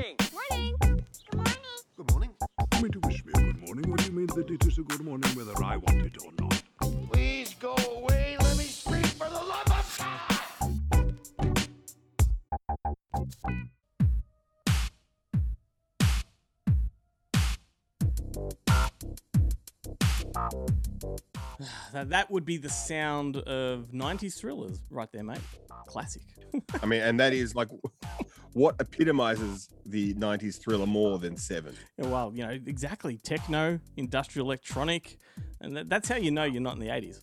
Good morning. Morning. Good morning. Good morning. You mean to wish me a good morning? What do you mean that it is a good morning whether I want it or not? Please go away. Let me speak for the love of God. That, that would be the sound of 90s thrillers right there, mate. Classic. I mean, and that is like what epitomizes the 90s thriller more than Seven. Yeah, well, you know, exactly. Techno, industrial electronic. And that, that's how you know you're not in the 80s.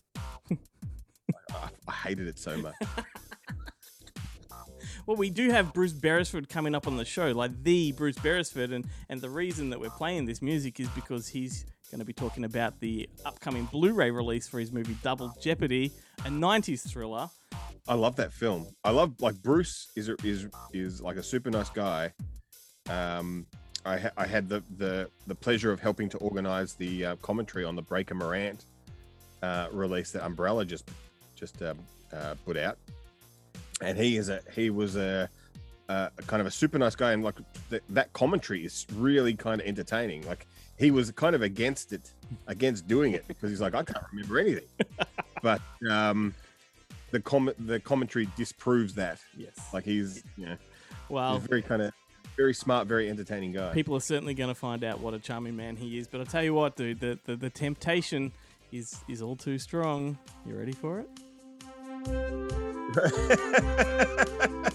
I, I hated it so much. Well, we do have Bruce Beresford coming up on the show, like the Bruce Beresford, and and the reason that we're playing this music is because he's going to be talking about the upcoming Blu-ray release for his movie Double Jeopardy, a '90s thriller. I love that film. I love like Bruce is a, is is like a super nice guy. Um, I ha- I had the the the pleasure of helping to organize the uh, commentary on the Breaker Morant uh, release that Umbrella just just um, uh, put out, and he is a he was a, a kind of a super nice guy, and like th- that commentary is really kind of entertaining. Like he was kind of against it, against doing it because he's like I can't remember anything, but um, the com- the commentary disproves that. Yes. Like he's you know Well, he's very kind of very smart, very entertaining guy. people are certainly going to find out what a charming man he is. But I'll tell you what, dude, the, the, the temptation is is all too strong. You ready for it?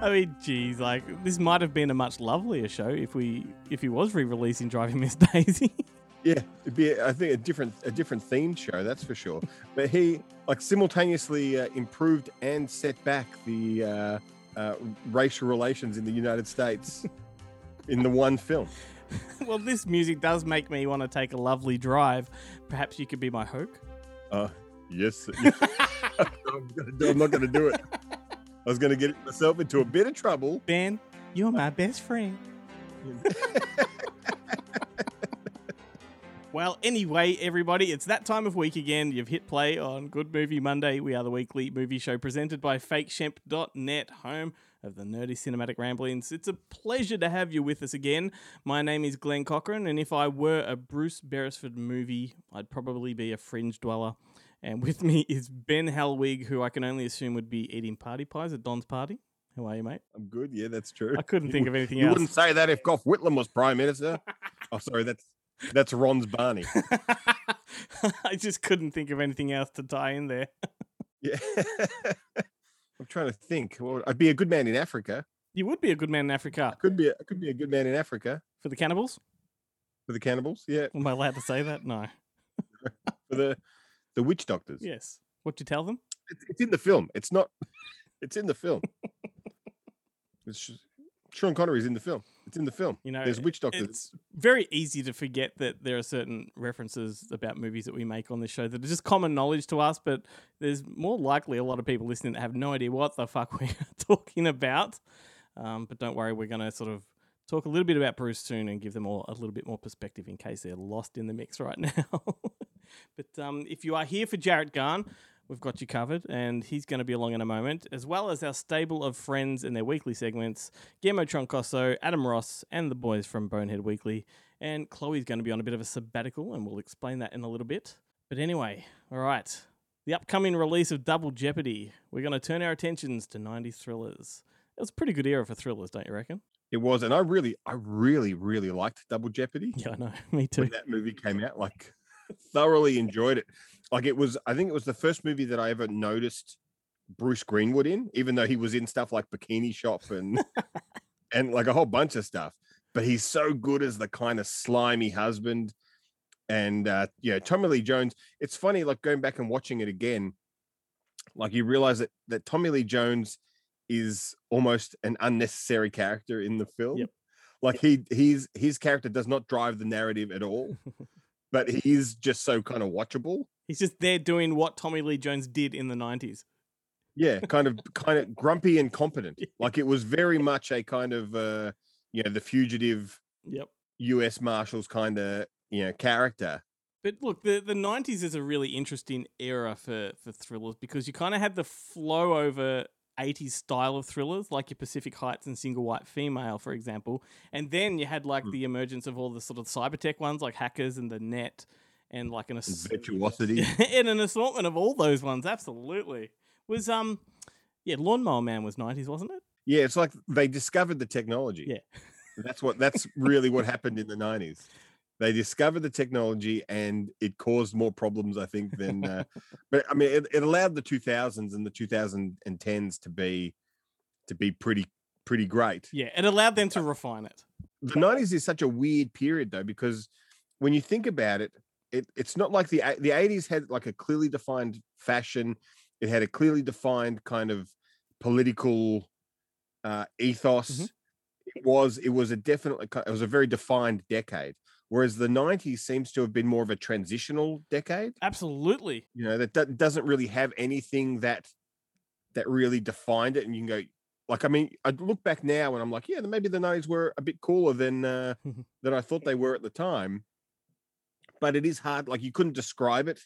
I mean, geez, like this might have been a much lovelier show if we if he was re-releasing Driving Miss Daisy. Yeah, it'd be I think a different a different themed show, that's for sure. But he like simultaneously uh, improved and set back the uh, uh, racial relations in the United States in the one film. well, this music does make me want to take a lovely drive. Perhaps you could be my hoke. Uh, yes, do, I'm not going to do it. I was going to get myself into a bit of trouble. Ben, you're my best friend. well, anyway, everybody, it's that time of week again. You've hit play on Good Movie Monday. We are the weekly movie show presented by fakeshemp.net, home of the nerdy cinematic ramblings. It's a pleasure to have you with us again. My name is Glenn Cochran, and if I were a Bruce Beresford movie, I'd probably be a fringe dweller. And with me is Ben Helwig, who I can only assume would be eating party pies at Don's party. How are you, mate? I'm good. Yeah, that's true. I couldn't You think of anything You else. wouldn't say that if Gough Whitlam was prime minister. oh, sorry, that's that's Ron's Barney. I just couldn't think of anything else to tie in there. Yeah. I'm trying to think. Well, I'd be a good man in Africa. You would be a good man in Africa Could be. A, I could be a good man in Africa for the cannibals. for the cannibals. Yeah, Am I allowed to say that? No. for the the witch doctors. Yes. What you tell them? It's, it's in the film. It's not. It's in the film. It's sh- Sean Connery's in the film. It's in the film. You know, there's witch doctors. It's very easy to forget that there are certain references about movies that we make on this show that are just common knowledge to us, but there's more likely a lot of people listening that have no idea what the fuck we're talking about. Um, but don't worry, we're going to sort of talk a little bit about Bruce soon and give them all a little bit more perspective in case they're lost in the mix right now. but um, if you are here for Jarrett Garn, we've got you covered, and he's going to be along in a moment, as well as our stable of friends and their weekly segments Guillermo Troncoso, Adam Ross, and the boys from Bonehead Weekly. And Chloe's going to be on a bit of a sabbatical, and we'll explain that in a little bit. But anyway, all right. The upcoming release of Double Jeopardy. We're going to turn our attentions to 90s thrillers. It was a pretty good era for thrillers, don't you reckon? it was, and I really, I really, really liked Double Jeopardy. Yeah, I know. Me too. when that movie came out. Like, thoroughly enjoyed it. Like, it was. I think it was the first movie that I ever noticed Bruce Greenwood in, even though he was in stuff like Bikini Shop and and like a whole bunch of stuff. But he's so good as the kind of slimy husband. And uh, yeah, Tommy Lee Jones. It's funny, like going back and watching it again. Like you realize that that Tommy Lee Jones is almost an unnecessary character in the film. Yep. Like he he's his character does not drive the narrative at all, but he is just so kind of watchable. He's just there doing what Tommy Lee Jones did in the 90s. Yeah, kind of kind of grumpy and competent. Like it was very much a kind of uh you know the fugitive Yep. US Marshals kind of you know character. But look, the, the 90s is a really interesting era for, for thrillers because you kind of had the flow over 80s style of thrillers, like your Pacific Heights and Single White Female, for example. And then you had like the emergence of all the sort of cyber tech ones like Hackers and The Net and like an ass- Virtuosity. and an assortment of all those ones, absolutely. Was um yeah, Lawnmower Man was 90s, wasn't it? Yeah, it's like they discovered the technology. Yeah. That's what that's really what happened in the 90s. They discovered the technology and it caused more problems, I think, than uh, but I mean it, it allowed the 2000s and the 2010s to be to be pretty pretty great. Yeah, it allowed them to refine it. The 90s is such a weird period though, because when you think about it, it it's not like the the 80s had like a clearly defined fashion. It had a clearly defined kind of political uh, ethos. Mhm. It was it was a definitely it was a very defined decade. Whereas the 90s seems to have been more of a transitional decade. Absolutely. You know that, that doesn't really have anything that that really defined it. And you can go like I mean I look back now and I'm like yeah maybe the 90s were a bit cooler than uh, than I thought they were at the time. But it is hard. Like you couldn't describe it.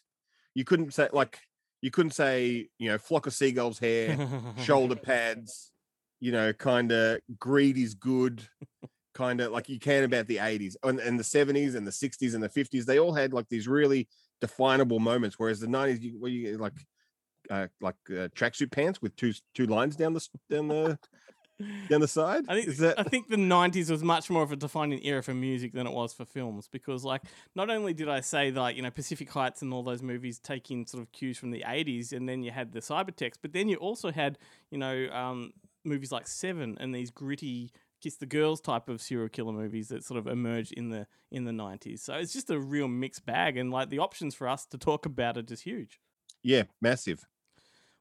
You couldn't say like you couldn't say you know flock of seagulls hair shoulder pads, you know, kind of greed is good, kind of like you can about the 80s and, and the 70s and the 60s and the 50s. They all had like these really definable moments, whereas the 90s, you, well, you like uh, like uh, tracksuit pants with two two lines down the down the down the side. I think that I think the '90s was much more of a defining era for music than it was for films because, like, not only did I say that you know Pacific Heights and all those movies taking sort of cues from the '80s, and then you had the cybertext, but then you also had you know um, movies like Seven and these gritty kiss the girls type of serial killer movies that sort of emerged in the in the '90s. So it's just a real mixed bag, and like the options for us to talk about are just huge. yeah, massive.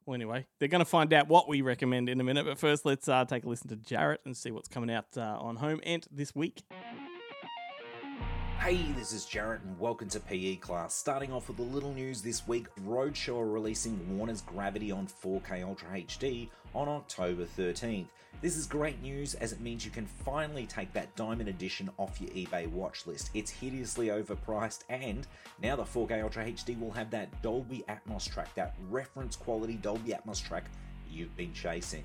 Well, anyway, they're going to find out what we recommend in a minute. But first, let's uh, take a listen to Jarrett and see what's coming out uh, on Home Ent this week. Hey, this is Jarrett, and welcome to PE class. Starting off with a little news this week Roadshow are releasing Warner's Gravity on 4K Ultra HD on October 13th. This is great news as it means you can finally take that Diamond Edition off your eBay watch list. It's hideously overpriced, and now the 4K Ultra HD will have that Dolby Atmos track, that reference quality Dolby Atmos track you've been chasing.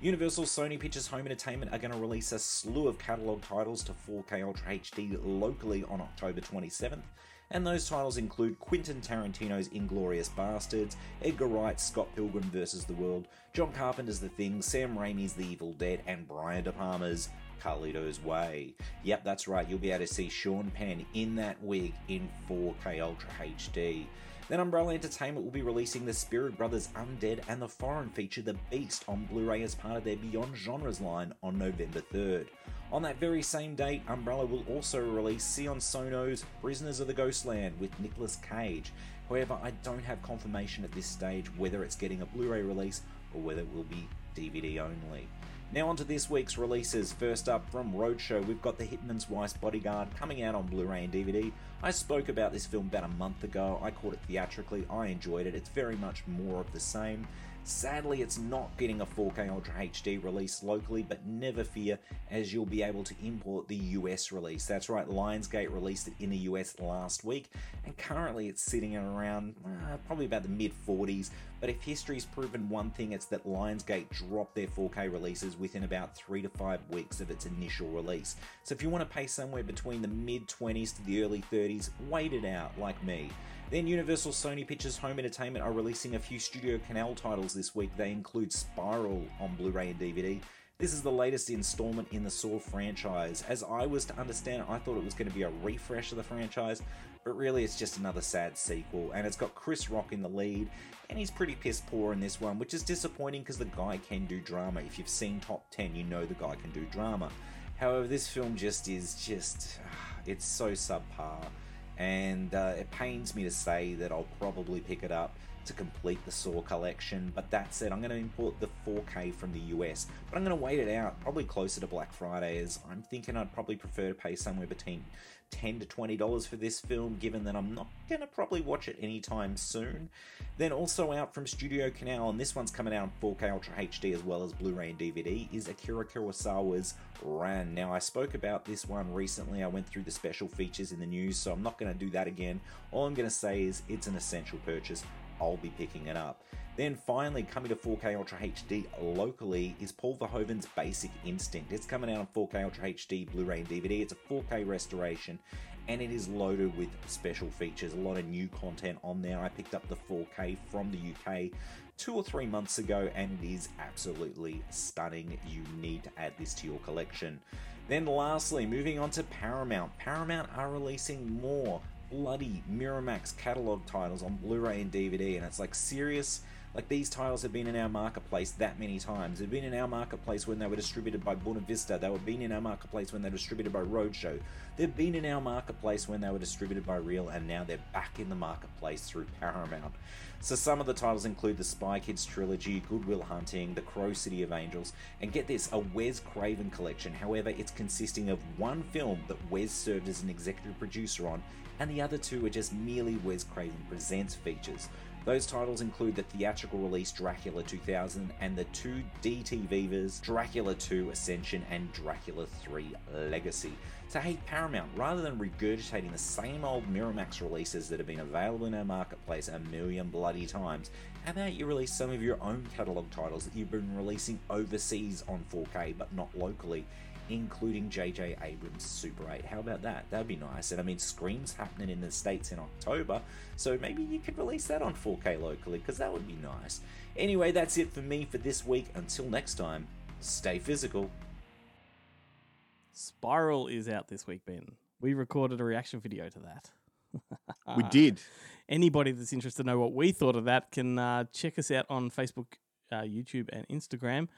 Universal Sony Pictures Home Entertainment are going to release a slew of catalogue titles to 4K Ultra HD locally on October 27th, and those titles include Quentin Tarantino's Inglourious Basterds, Edgar Wright's Scott Pilgrim vs. the World, John Carpenter's The Thing, Sam Raimi's The Evil Dead, and Brian De Palma's Carlito's Way. Yep, that's right, you'll be able to see Sean Penn in that wig in 4K Ultra HD. Then Umbrella Entertainment will be releasing the Spierig Brothers Undead and the foreign feature The Beast on Blu ray as part of their Beyond Genres line on November 3rd. On that very same date, Umbrella will also release Sion Sono's Prisoners of the Ghostland with Nicolas Cage. However, I don't have confirmation at this stage whether it's getting a Blu ray release or whether it will be DVD only. Now, on to this week's releases. First up from Roadshow, we've got The Hitman's Wife's Bodyguard coming out on Blu ray and DVD. I spoke about this film about a month ago. I caught it theatrically. I enjoyed it. It's very much more of the same. Sadly, it's not getting a 4K Ultra HD release locally, but never fear, as you'll be able to import the US release. That's right, Lionsgate released it in the US last week, and currently it's sitting around uh, probably about the mid 40s. But if history's proven one thing, it's that Lionsgate dropped their 4K releases within about three to five weeks of its initial release. So if you want to pay somewhere between the mid 20s to the early 30s, wait it out, like me. Then Universal Sony Pictures Home Entertainment are releasing a few Studio Canal titles this week. They include Spiral on Blu ray and DVD. This is the latest installment in the Saw franchise. As I was to understand I thought it was going to be a refresh of the franchise, but really it's just another sad sequel. And it's got Chris Rock in the lead, and he's pretty piss poor in this one, which is disappointing because the guy can do drama. If you've seen Top 10, you know the guy can do drama. However, this film just is just. Ah, it's so subpar and uh, it pains me to say that I'll probably pick it up to complete the Saw collection. But that said, I'm going to import the 4K from the US, but I'm going to wait it out probably closer to Black Friday as I'm thinking I'd probably prefer to pay somewhere between 10 to 20 dollars for this film given that I'm not going to probably watch it anytime soon. Then also out from Studio Canal and this one's coming out in 4K Ultra HD as well as Blu-ray and DVD is Akira Kurosawa's Ran. Now I spoke about this one recently. I went through the special features in the news, so I'm not going to do that again. All I'm going to say is it's an essential purchase. I'll be picking it up. Then finally, coming to 4K Ultra HD locally is Paul Verhoeven's Basic Instinct. It's coming out on 4K Ultra HD, Blu-ray and DVD. It's a 4K restoration and it is loaded with special features, a lot of new content on there. I picked up the 4K from the UK two or three months ago and it is absolutely stunning. You need to add this to your collection. Then lastly, moving on to Paramount. Paramount are releasing more bloody Miramax catalog titles on Blu-ray and DVD and it's like serious like these titles have been in our marketplace that many times. They've been in our marketplace when they were distributed by Buena Vista. They were been in our marketplace when they were distributed by Roadshow. They've been in our marketplace when they were distributed by Reel, and now they're back in the marketplace through Paramount. So some of the titles include the Spy Kids trilogy, Goodwill Hunting, The Crow City of Angels, and get this, a Wes Craven collection. However, it's consisting of one film that Wes served as an executive producer on, and the other two are just merely Wes Craven Presents features. Those titles include the theatrical release Dracula 2000 and the two DTVs Dracula 2 Ascension and Dracula 3 Legacy. So, hey, Paramount, rather than regurgitating the same old Miramax releases that have been available in our marketplace a million bloody times, how about you release some of your own catalogue titles that you've been releasing overseas on 4K but not locally? Including JJ Abrams Super 8. How about that? That'd be nice. And I mean, Scream's happening in the States in October, so maybe you could release that on 4K locally, because that would be nice. Anyway, that's it for me for this week. Until next time, stay physical. Spiral is out this week, Ben. We recorded a reaction video to that. We did. Anybody that's interested to know what we thought of that can uh, check us out on Facebook, uh, YouTube, and Instagram.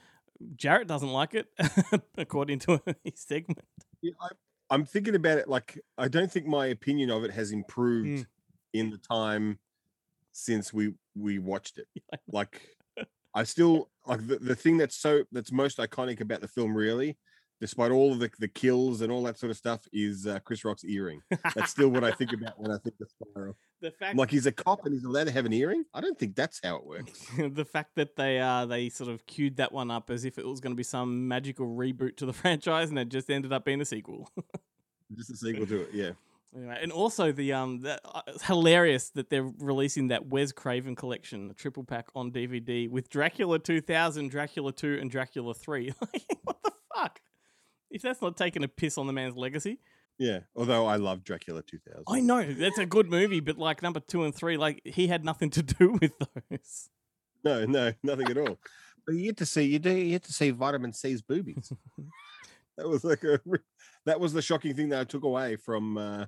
Jarrett doesn't like it, according to his segment. Yeah, I, I'm thinking about it. Like, I don't think my opinion of it has improved Mm. in the time since we we watched it. Like, I still like the, the thing that's so that's most iconic about the film, really, despite all of the, the kills and all that sort of stuff, is uh, Chris Rock's earring. That's still what I think about when I think of Spiral. the fact, like, he's a cop and he's allowed to have an earring. I don't think that's how it works. the fact that they uh they sort of queued that one up as if it was going to be some magical reboot to the franchise, and it just ended up being a sequel. Just a sequel to it. Yeah. Anyway, and also the um, that, uh, it's hilarious that they're releasing that Wes Craven collection, a triple pack on DVD with Dracula 2000, Dracula 2, and Dracula 3. Like, what the fuck? If that's not taking a piss on the man's legacy, Yeah. Although I love Dracula 2000. I know that's a good movie, but like number two and three, like he had nothing to do with those. No, no, nothing at all. But you get to see you do you get to see vitamin C's boobies. that was like a that was the shocking thing that I took away from uh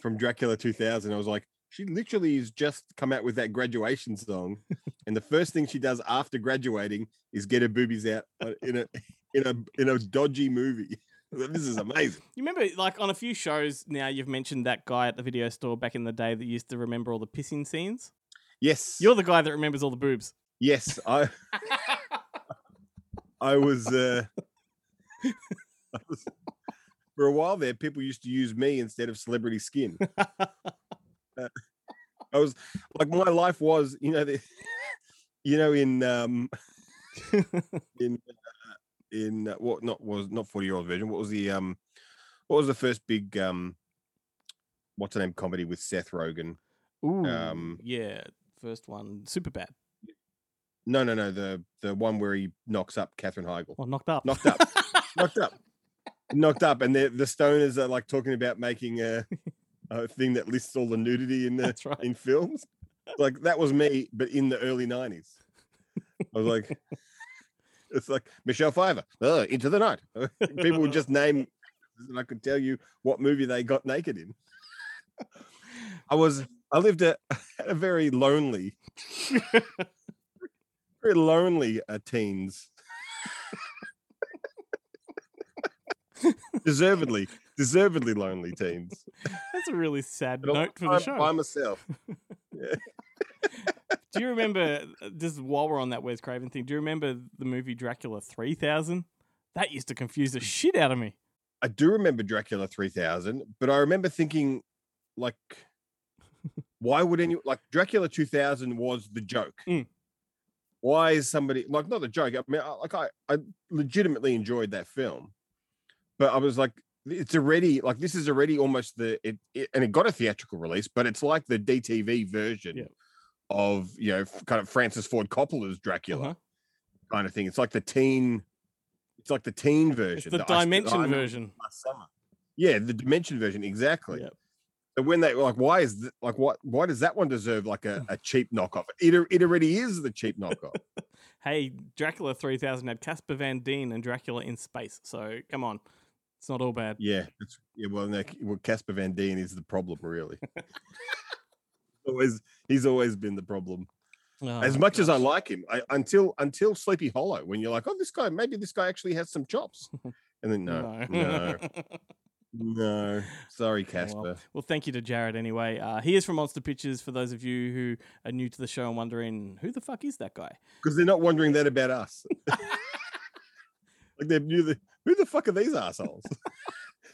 from Dracula 2000. I was like, she literally has just come out with that graduation song, and the first thing she does after graduating is get her boobies out uh, in a in a in a dodgy movie. this is amazing. You remember, like on a few shows now, you've mentioned that guy at the video store back in the day that used to remember all the pissing scenes. Yes, You're the guy that remembers all the boobs. yes, I I was, uh, I was for a while there. People used to use me instead of celebrity skin. Uh, I was like, my life was, you know, the, you know, in um, in uh, in uh, what not was not forty year old virgin. What was the um, what was the first big um, what's the name comedy with Seth Rogen? Ooh, Um, yeah, first one, super bad. No, no, no, the the one where he knocks up Katherine Heigl. Well, knocked up. knocked up, knocked up, knocked up, and the the stoners are like talking about making a, a thing that lists all the nudity in the right. in films. Like that was me, but in the early nineties. I was like, it's like Michelle Pfeiffer, oh, Into the Night. People would just name, and I could tell you what movie they got naked in. I was, I lived a, a very lonely, very lonely uh, teens. deservedly, deservedly lonely teens. That's a really sad note for the show. by myself. Do you remember uh, just while we're on that Wes Craven thing? Do you remember the movie Dracula three thousand? That used to confuse the shit out of me. I do remember Dracula 3000, but I remember thinking, like, why would any like Dracula 2000 was the joke? Mm. Why is somebody like not the joke? I mean, I, like I, I legitimately enjoyed that film, but I was like, it's already like this is already almost the it, it and it got a theatrical release, but it's like the DTV version Yeah. Of you know kind of Francis Ford Coppola's Dracula Uh-huh. kind of thing. It's like the teen, it's like the teen It's version, the that I dimension I version. Yeah, the dimension version, exactly. Yep. So when they like, why is th- like what? Why does that one deserve like a, a cheap knockoff? It it already is the cheap knockoff. Hey, Dracula three thousand had Casper Van Dien and Dracula in space. So come on, it's not all bad. yeah, it's, yeah. Well, no, well, Casper Van Dien is the problem, really. always, he's always been the problem. as Oh, much as I like him, I, until until Sleepy Hollow, when you're like, oh, this guy, maybe this guy actually has some chops, and then no, no, no. Sorry, Oh, well. Casper. Well, thank you to Jarrett anyway. Uh, he is from Monster Pictures. For those of you who are new to the show and wondering who the fuck is that guy, because they're not wondering that about us. like they knew the who the fuck are these assholes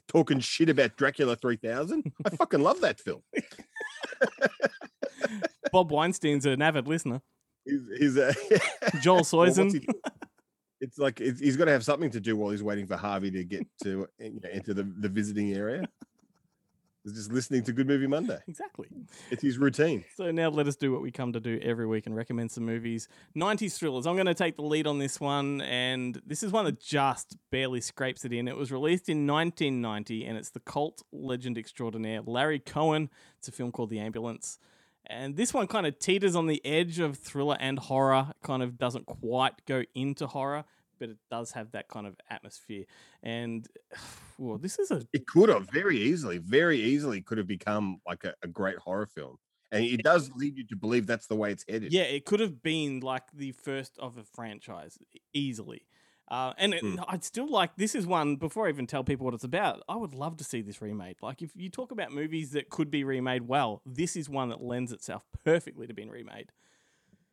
talking shit about Dracula three thousand? I fucking love that film. Bob Weinstein's an avid listener. He's, he's a Joel Well, Soisen. he- it's like it's, he's got to have something to do while he's waiting for Harvey to get to uh, you know, enter the, the visiting area. He's just listening to Good Movie Monday. exactly. It's his routine. So now let us do what we come to do every week and recommend some movies. 90s thrillers. I'm going to take the lead on this one, and this is one that just barely scrapes it in. It was released in 1990, and it's the cult legend extraordinaire Larry Cohen. It's a film called The Ambulance. And this one kind of teeters on the edge of thriller and horror, kind of doesn't quite go into horror, but it does have that kind of atmosphere. And well, this is a It could have very easily, very easily could have become like a, a great horror film. And it does lead you to believe that's the way it's headed. Yeah, it could have been like the first of a franchise easily. Uh, and it, Hmm. I'd still like this is one before I even tell people what it's about. I would love to see this remade. Like if you talk about movies that could be remade well, this is one that lends itself perfectly to being remade.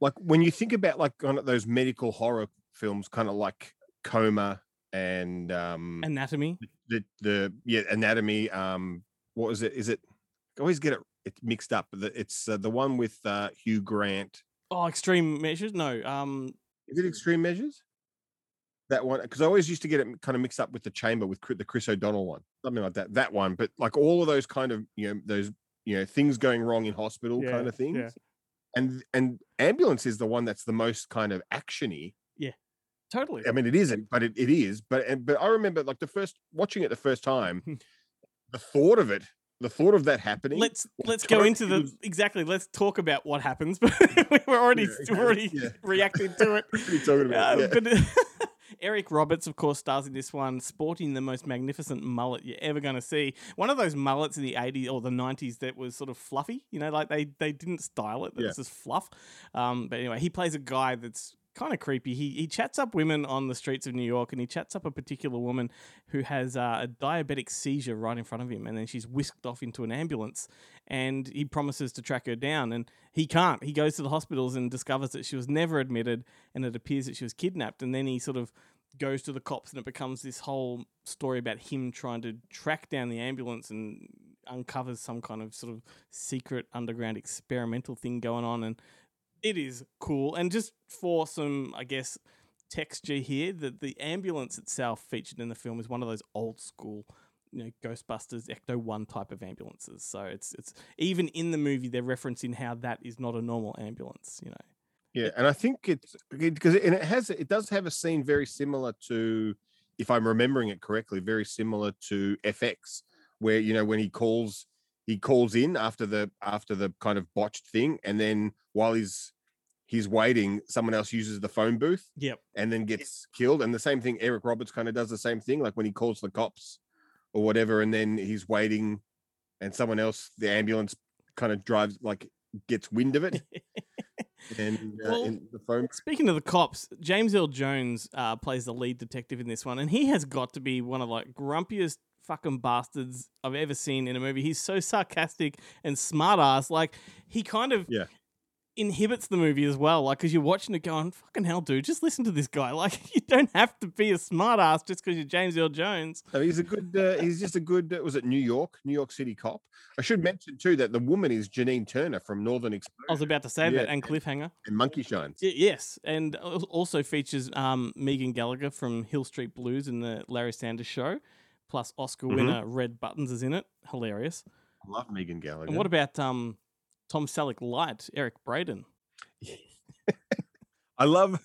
like when you think about like kind of those medical horror films, kind of like Coma and um Anatomy. the the yeah anatomy. Um, what was it? Is it? I always get it, it mixed up. It's uh, the one with uh, Hugh Grant. Oh, extreme measures. No. Um. Is it Extreme Measures? That one, because I always used to get it kind of mixed up with the Chamber with the Chris O'Donnell one, something like that. That one, but like all of those kind of you know those you know things going wrong in hospital Yeah, kind of things. yeah. And and ambulance is the one that's the most kind of actiony. Yeah, totally. I mean, it isn't, but it, it is. But and- but I remember like the first watching it the first time, the thought of it, the thought of that happening. let's let's go into the was- exactly. Let's talk about what happens. But we're already Yeah, we're already reacting to it. What are you talking about? Uh. But Eric Roberts, of course, stars in this one, sporting the most magnificent mullet you're ever going to see. One of those mullets in the 80s or the 90s that was sort of fluffy, you know, like they, they didn't style it, Yeah. was just fluff. Um, but anyway, he plays a guy that's kind of creepy. He, he chats up women on the streets of New York and he chats up a particular woman who has uh, a diabetic seizure right in front of him. And then she's whisked off into an ambulance and he promises to track her down. And he can't. He goes to the hospitals and discovers that she was never admitted and it appears that she was kidnapped. And then he sort of goes to the cops and it becomes this whole story about him trying to track down the ambulance and uncovers some kind of sort of secret underground experimental thing going on and it is cool. And just for some i guess texture here that the ambulance itself featured in the film is one of those old school you know ghostbusters ecto 1 type of ambulances. So it's it's even in the movie they're referencing how that is not a normal ambulance you know. Yeah, and I think it's because and it has it does have a scene very similar to, if I'm remembering it correctly, very similar to FX, where you know when he calls he calls in after the after the kind of botched thing, and then while he's he's waiting, someone else uses the phone booth yep and then gets killed. And the same thing, Eric Roberts kind of does the same thing, like when he calls the cops or whatever, and then he's waiting, and someone else, the ambulance, kind of drives like gets wind of it. And uh, Well, in the phone Speaking of the cops, James Earl Jones uh, plays the lead detective in this one, and he has got to be one of like grumpiest fucking bastards I've ever seen in a movie. He's so sarcastic and smart ass. Like he kind of Yeah. Inhibits the movie as well. Like, because you're watching it going, fucking hell, dude, just listen to this guy. Like, you don't have to be a smartass just because you're James Earl Jones. No, he's a good. Uh, he's just a good. Uh, was it New York, New York City cop? I should mention too that the woman is Janine Turner from Northern Exposure I was about to say Yeah. that, and Cliffhanger. and Monkey Shines. Y- yes, and also features um, Megan Gallagher from Hill Street Blues in the Larry Sanders Show, plus Oscar Mhm. winner Red Buttons is in it. Hilarious. I love Megan Gallagher. And what about um, Tom Selleck Light, Eric Braden? I love,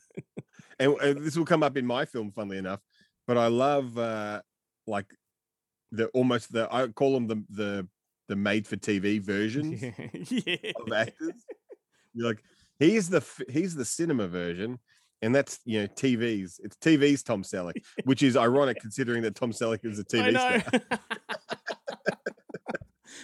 and, and this will come up in my film, funnily enough, but I love uh like the almost the I call them the the the made for TV versions yeah. of actors. You're like he's the he's the cinema version, and that's you know TV's. It's TV's Tom Selleck, which is ironic considering that Tom Selleck is a TV star.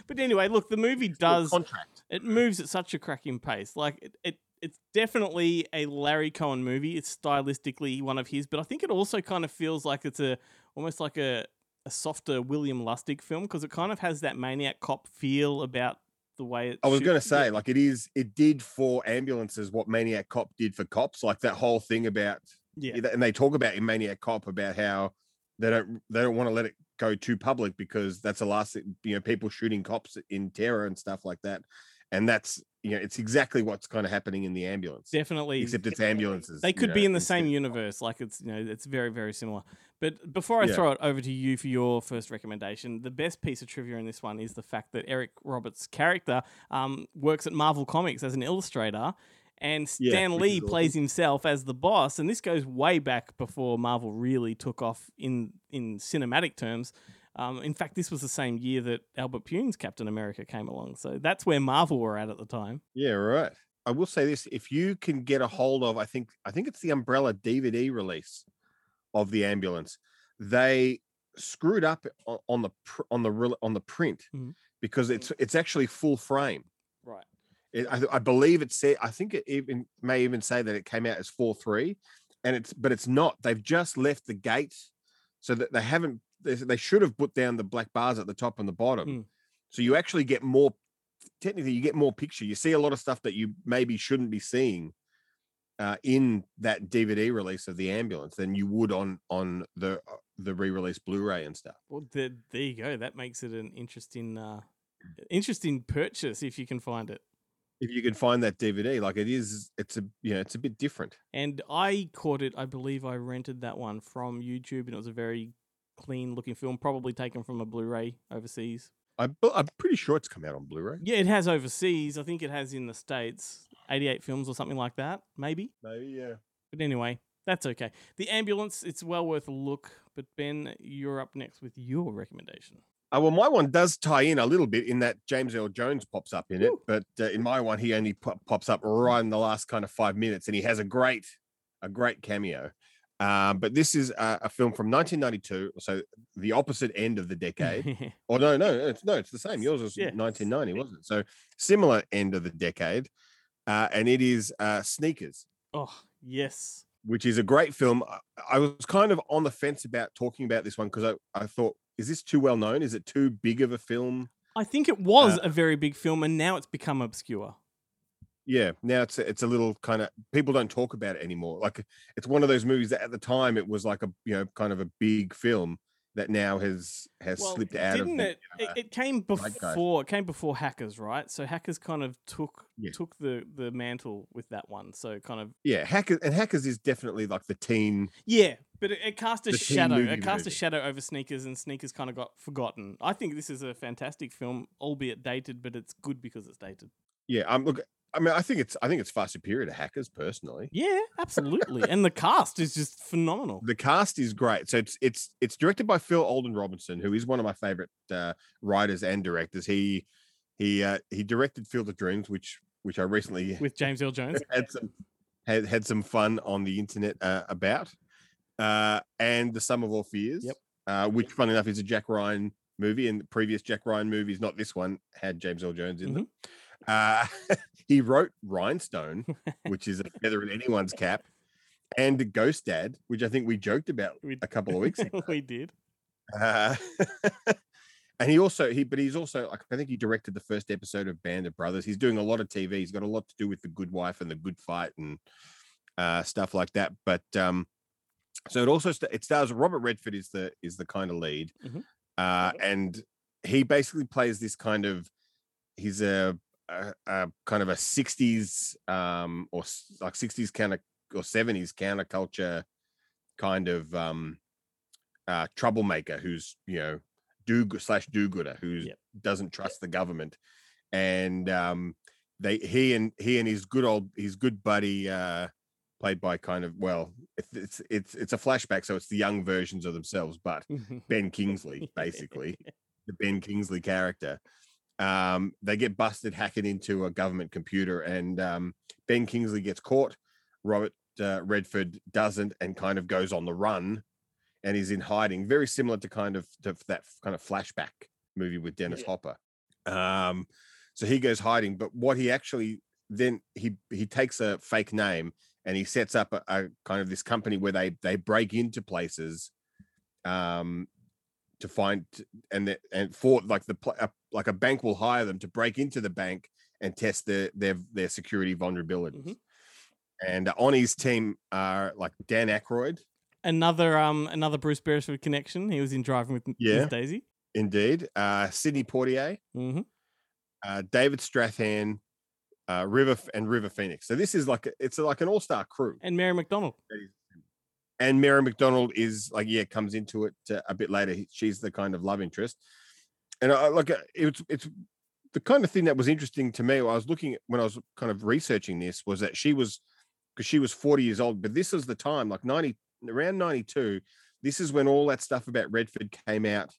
But anyway, look, the movie does contract. it moves at such a cracking pace. Like it, it it's definitely a Larry Cohen movie. It's stylistically one of his, but I think it also kind of feels like it's a almost like a a softer William Lustig film because it kind of has that maniac cop feel about the way it. I was going to say, like, it is. It did for ambulances what Maniac Cop did for cops. Like that whole thing about, yeah, and they talk about in Maniac Cop about how they don't they don't want to let it go too public because that's the last thing- you know people shooting cops in terror and stuff like that, and that's you know it's exactly what's kind of happening in the ambulance, definitely. except it's ambulances. They you could be in the same universe. Like it's you know it's very very similar. But before I Yeah. throw it over to you for your first recommendation, the best piece of trivia in this one is the fact that Eric Roberts' character um, works at Marvel Comics as an illustrator. And Stan which Lee awesome. plays himself as the boss, and this goes way back before Marvel really took off in in cinematic terms. Um, in fact, this was the same year that Albert Pyun's Captain America came along, so that's where Marvel were at at the time. Yeah, right. I will say this: if you can get a hold of, I think, I think it's the Umbrella DVD release of the ambulance. They screwed up on the on the on the print Mhm. because it's it's actually full frame. It, I, I believe it said. I think it even may even say that it came out as four three, and it's but it's not. They've just left the gate, so that they haven't. They, they should have put down the black bars at the top and the bottom, Mm. so you actually get more. Technically, you get more picture. You see a lot of stuff that you maybe shouldn't be seeing uh, in that DVD release of the ambulance than you would on on the uh, the re-release Blu-ray and stuff. Well, there, there you go. That makes it an interesting, uh, interesting purchase if you can find it. If you can find that DVD, like it is, it's a you know, it's a bit different. And I caught it. I believe I rented that one from YouTube, and it was a very clean-looking film, probably taken from a Blu-ray overseas. I, I'm pretty sure it's come out on Blu-ray. Yeah, it has overseas. I think it has in the states, eighty-eight films or something like that, maybe. Maybe, yeah. But anyway, that's okay. The ambulance, it's well worth a look. But Ben, you're up next with your recommendation. Uh, well, my one does tie in a little bit in that James Earl Jones pops up in it, Woo. but uh, in my one, he only pop, pops up right in the last kind of five minutes, and he has a great, a great cameo. Um, but this is a, a film from 1992, so the opposite end of the decade. Oh no, no, it's no, it's the same. Yours was Yeah. 1990, wasn't it? So similar end of the decade, uh, and it is uh, Sneakers. oh yes. which is a great film. I- I was kind of on the fence about talking about this one because I, I thought, is this too well known? Is it too big of a film? I think it was Uh, a very big film, and now it's become obscure. Yeah, now it's a, it's a little kind of people don't talk about it anymore. Like it's one of those movies that at the time it was like a you know kind of a big film that now has has slipped out didn't the, it? uh, it? It came before. It came before Hackers, right? So Hackers kind of took Yeah. took the the mantle with that one. So kind of yeah, hackers and hackers is definitely like the teen. yeah, but it, it cast a The shadow. It cast a shadow over Sneakers, and Sneakers kind of got forgotten. I think this is a fantastic film, albeit dated, but it's good because it's dated. Yeah, um, look, I mean, I think it's I think it's far superior to hackers personally. Yeah, absolutely. and the cast is just phenomenal. the cast is great. So it's it's it's directed by Phil Alden Robinson, who is one of my favorite uh, writers and directors. He he uh, he directed Field of Dreams, which which I recently With James Earl Jones. had some had had some fun on the internet uh, about, uh, and The Sum of All Fears. Yep. Uh, which, funny enough, is a Jack Ryan movie, and the previous Jack Ryan movies, not this one, had James Earl Jones in them. Uh, he wrote Rhinestone, which is a feather in anyone's cap, and Ghost Dad, which I think we joked about We- a couple of weeks ago. we did. Uh, and he also he but he's also like I think he directed the first episode of Band of Brothers. He's doing a lot of TV. He's got a lot to do with the Good Wife and the Good Fight and uh, stuff like that. But um, so it also st- it stars Robert Redford is the is the kind of lead, Mhm. uh, and he basically plays this kind of he's a, a, a kind of a 60s um or like 60s counter or 70s counterculture kind of um uh troublemaker who's you know do slash do-gooder who Yep. doesn't trust the government and um they he and he and his good old his good buddy uh played by kind of well it's it's it's, a flashback so it's the young versions of themselves but ben kingsley basically the Ben Kingsley character. Um, they get busted hacking into a government computer, and um, Ben Kingsley gets caught. Robert uh, Redford doesn't, and kind of goes on the run, and is in hiding. Very similar to kind of to that kind of flashback movie with Dennis Hopper. Um, so he goes hiding, but what he actually then he he takes a fake name and he sets up a, a kind of this company where they they break into places um to find and the, and for like the uh, like a bank will hire them to break into the bank and test their their their security vulnerabilities. Mhm. And on his team are like Dan Aykroyd, Another um another Bruce Beresford connection. He was in Driving with Yeah. Daisy. indeed, uh, Sidney Poitier, hmm uh, David Strathairn, uh, River and River Phoenix. So this is like it's like an all star crew. And Mary McDonnell. and Mary McDonnell is like yeah comes into it uh, a bit later. She's the kind of love interest, and I like uh, it's it's the kind of thing that was interesting to me. I was looking at when I was kind of researching this was that she was because she was forty years old, but this was the time like ninety around ninety two. This is when all that stuff about Redford came out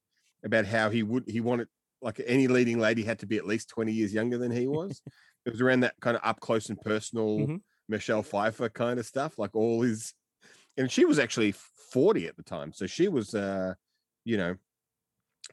about how he would he wanted like any leading lady had to be at least twenty years younger than he was. it was around that kind of up close and personal Mhm. Michelle Pfeiffer kind of stuff, like all his and she was actually 40 at the time so she was uh you know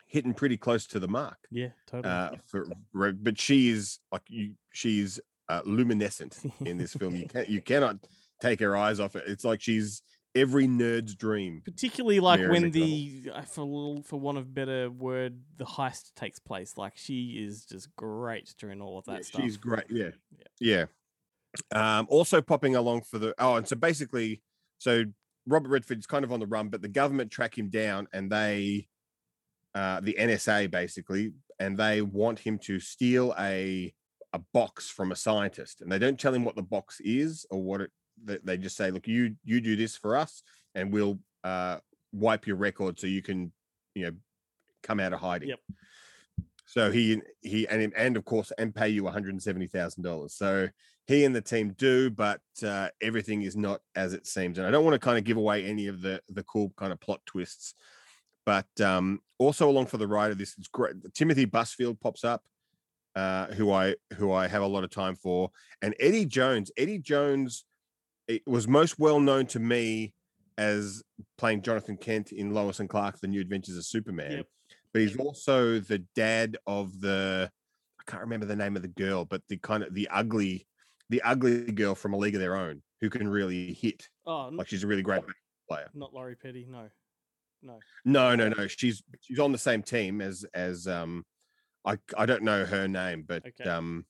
hitting pretty close to the mark Yeah, totally. uh for but she is like you she's uh, luminescent in this film you can't you cannot take her eyes off it it's like she's every nerd's dream Particularly like Mary when McDonnell. the, uh, for for want of better word, the heist takes place. Like she is just great during all of that Yeah, stuff. she's great yeah yeah um also popping along for the oh and so basically so robert redford's kind of on the run but the government track him down and they uh the nsa basically and they want him to steal a a box from a scientist and they don't tell him what the box is or what it they, just say look you you do this for us and we'll uh wipe your record so you can you know come out of hiding Yep. so he he and and of course and pay you one hundred seventy thousand dollars. So he and the team do, but uh, everything is not as it seems. And I don't want to kind of give away any of the the cool kind of plot twists. But um, also along for the ride of this, it's great. Timothy Busfield pops up, uh, who I who I have a lot of time for, and Eddie Jones. Eddie Jones it was most well known to me as playing Jonathan Kent in Lois and Clark: The New Adventures of Superman Yep. but he's also the dad of the I can't remember the name of the girl, but the kind of the ugly, the ugly girl from A League of Their Own who can really hit. oh, Like she's a really great player. not Lori Petty. No, no. No, no, no. She's she's on the same team as as um I I don't know her name, but Okay. um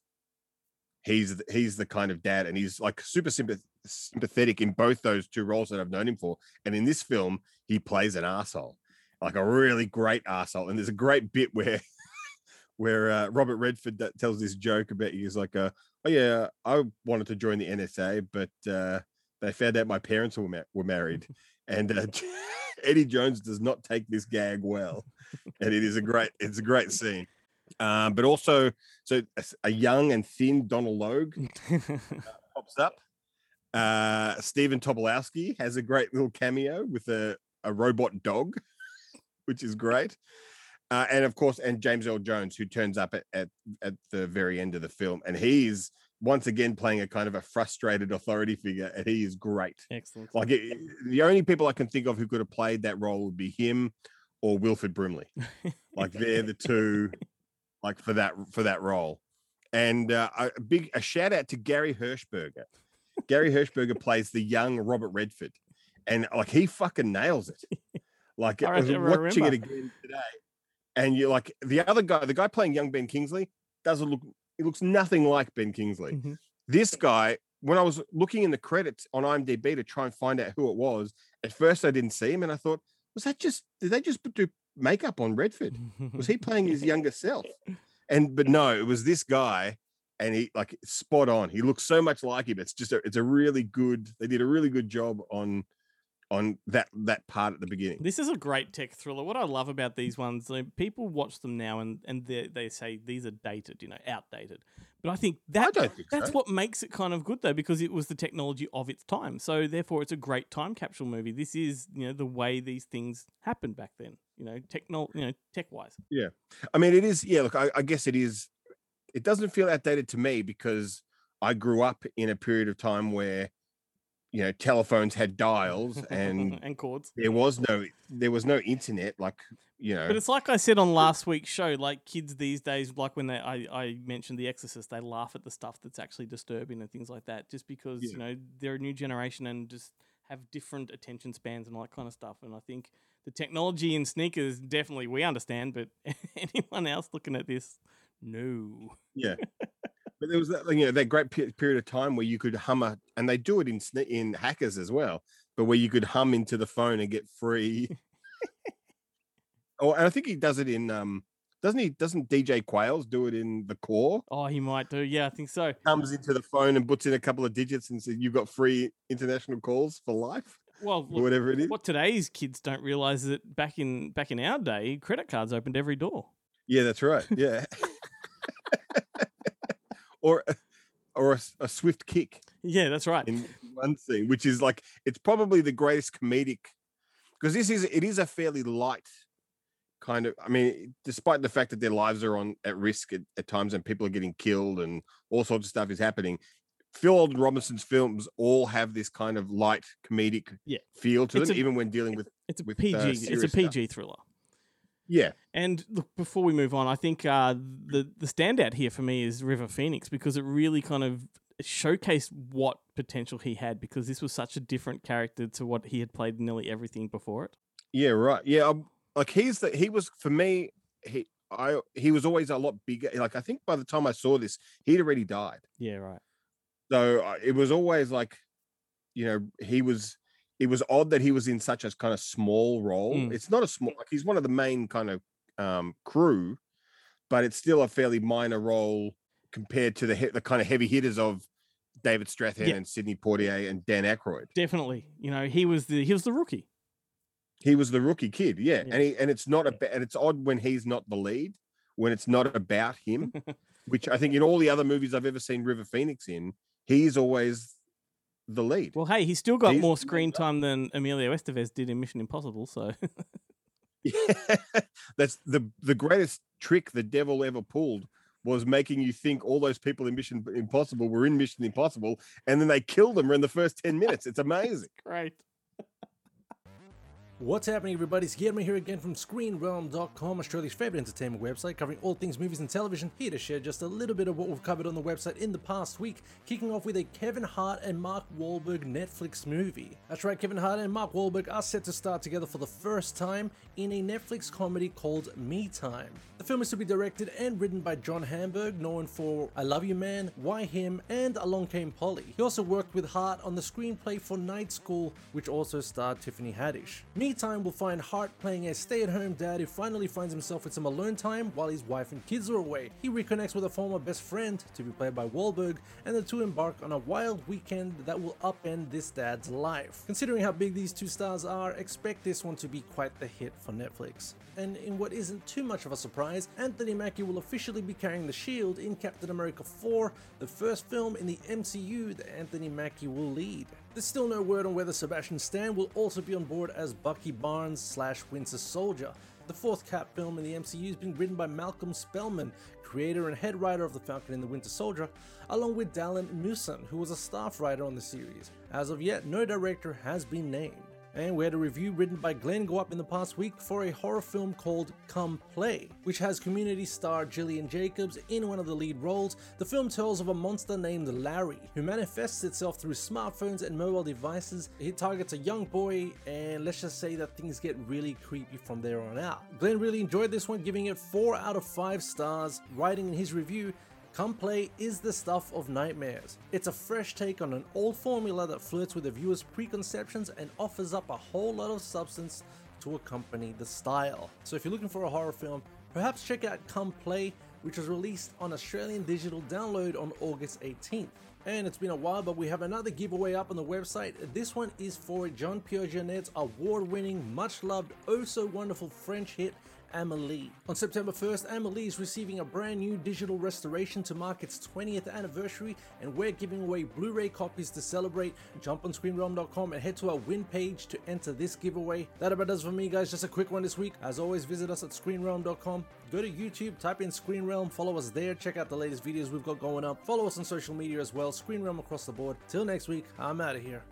he's he's the kind of dad and he's like super sympath- sympathetic in both those two roles that I've known him for. And in this film, he plays an asshole, like a really great asshole. And there's a great bit where where uh, Robert Redford tells this joke about he's like, uh, "Oh yeah, I wanted to join the NSA, but uh, they found out my parents were ma- were married." And uh, Eddie Jones does not take this gag well, and it is a great it's a great scene. Um, but also, so a, a young and thin Donal Logue pops up. Uh, Stephen Tobolowsky has a great little cameo with a, a robot dog, which is great. Uh, and of course, and James Earl Jones, who turns up at, at, at the very end of the film. And he's once again playing a kind of a frustrated authority figure, and he is great. Excellent. Like it, the only people I can think of who could have played that role would be him or Wilford Brimley. Like they're the two, like for that for that role. And uh, a big a shout out to Gary Hershberger. Gary Hershberger plays the young Robert Redford, and like he fucking nails it. Like I I was watching it again today, and you're like the other guy, the guy playing young Ben Kingsley, doesn't look. He looks nothing like Ben Kingsley. Mhm. This guy, when I was looking in the credits on IMDb to try and find out who it was, at first I didn't see him, and I thought, was that just? Did they just do makeup on Redford? Was he playing his younger self? And but no, it was this guy, and he like spot on. He looks so much like him. It's just a, it's a really good. They did a really good job on on that that part at the beginning. This is a great tech thriller. What I love about these ones, like, people watch them now and and they they say these are dated, you know, outdated. But I think that I think that's so. what makes it kind of good though, because it was the technology of its time. So therefore, it's a great time capsule movie. This is you know the way these things happened back then. You know, techno, you know, tech wise. Yeah, I mean, it is. Yeah, look, I, I guess it is. It doesn't feel outdated to me because I grew up in a period of time where, you know, telephones had dials and and cords there was no there was no internet. Like you know, But it's like I said on last week's show, like kids these days, like when they I, I mentioned The Exorcist, they laugh at the stuff that's actually disturbing and things like that, just because Yeah. you know they're a new generation and just have different attention spans and all that kind of stuff. And I think the technology in sneakers definitely we understand, but anyone else looking at this, no. yeah. But there was that, you know, that great pe- period of time where you could hum a, and they do it in in hackers as well, but where you could hum into the phone and get free. oh, and I think he does it in um, doesn't he? Doesn't DJ Qualls do it in the core? Oh, he might do. Yeah, I think so. Comes into the phone and puts in a couple of digits and says, "You've got free international calls for life." Well, look, whatever it is. what today's kids don't realize is that back in back in our day, credit cards opened every door. Yeah, that's right. Yeah. or a- or a, a swift kick Yeah, that's right. in one scene, which is like it's probably the greatest comedic because this is it is a fairly light kind of. I mean, despite the fact that their lives are on at risk at, at times and people are getting killed and all sorts of stuff is happening. Phil Alden Robinson's films all have this kind of light comedic Yeah. feel to It's them, a- even when dealing with It's a with, PG. uh, it's a serious stuff. PG thriller. Yeah, And look, before we move on, I think uh, the the standout here for me is River Phoenix because it really kind of showcased what potential he had because this was such a different character to what he had played nearly everything before it. Yeah, right. Yeah, um, like he's the he was for me. He I he was always a lot bigger. Like I think by the time I saw this, he'd already died. Yeah, right. So uh, it was always like, you know, he was. It was odd that he was in such a kind of small role. Mm. It's not a small. Like he's one of the main kind of um crew, but it's still a fairly minor role compared to the he- the kind of heavy hitters of David Strathairn Yeah. and Sidney Poitier and Dan Aykroyd. Definitely. You know, he was the he was the rookie. He was the rookie kid, yeah. Yeah. And he and it's not a and it's odd when he's not the lead, when it's not about him, which I think in all the other movies I've ever seen River Phoenix in, he's always the lead. Well, hey, he's still got He's more screen time than Emilio Estevez did in Mission Impossible. So Yeah. That's the the greatest trick the devil ever pulled was making you think all those people in Mission Impossible were in Mission Impossible, and then they killed them in the first 10 minutes. It's amazing. great. What's happening, everybody? It's Guillermo here again from ScreenRealm.com, Australia's favorite entertainment website covering all things movies and television. Here to share just a little bit of what we've covered on the website in the past week, kicking off with a Kevin Hart and Mark Wahlberg Netflix movie. That's right, Kevin Hart and Mark Wahlberg are set to star together for the first time in a Netflix comedy called Me Time. The film is to be directed and written by John Hamburg, known for I Love You Man, Why Him, and Along Came Polly. He also worked with Hart on the screenplay for Night School, which also starred Tiffany Haddish. Me Time will find Hart playing a stay at home dad who finally finds himself with some alone time while his wife and kids are away. He reconnects with a former best friend, to be played by Wahlberg, and the two embark on a wild weekend that will upend this dad's life. Considering how big these two stars are, expect this one to be quite the hit for Netflix. And in what isn't too much of a surprise, Anthony Mackie will officially be carrying the shield in Captain America 4, the first film in the MCU that Anthony Mackie will lead. There's still no word on whether Sebastian Stan will also be on board as Bucky Barnes slash Winter Soldier. The fourth Cap film in the MCU has been written by Malcolm Spellman, creator and head writer of The Falcon and the Winter Soldier, along with Dalan Musson, who was a staff writer on the series. As of yet, no director has been named. And we had a review written by Glenn go up in the past week for a horror film called Come Play, which has community star Gillian Jacobs in one of the lead roles. The film tells of a monster named Larry, who manifests itself through smartphones and mobile devices. It targets a young boy, and let's just say that things get really creepy from there on out. Glenn really enjoyed this one, giving it 4 out of 5 stars, writing in his review, Come Play is the stuff of nightmares. It's a fresh take on an old formula that flirts with the viewer's preconceptions and offers up a whole lot of substance to accompany the style. So if you're looking for a horror film, perhaps check out Come Play, which was released on Australian digital download on August 18th. And it's been a while, but we have another giveaway up on the website. This one is for John Pierre Jeunet's award winning, much loved, oh so wonderful French hit Amelie. On September 1st, Amelie is receiving a brand new digital restoration to mark its 20th anniversary, and we're giving away Blu ray copies to celebrate. Jump on screenrealm.com and head to our win page to enter this giveaway. That about does for me, guys. Just a quick one this week. As always, visit us at screenrealm.com. Go to YouTube, type in Screen Realm, follow us there, check out the latest videos we've got going up. Follow us on social media as well, Screen Realm across the board. Till next week, I'm out of here.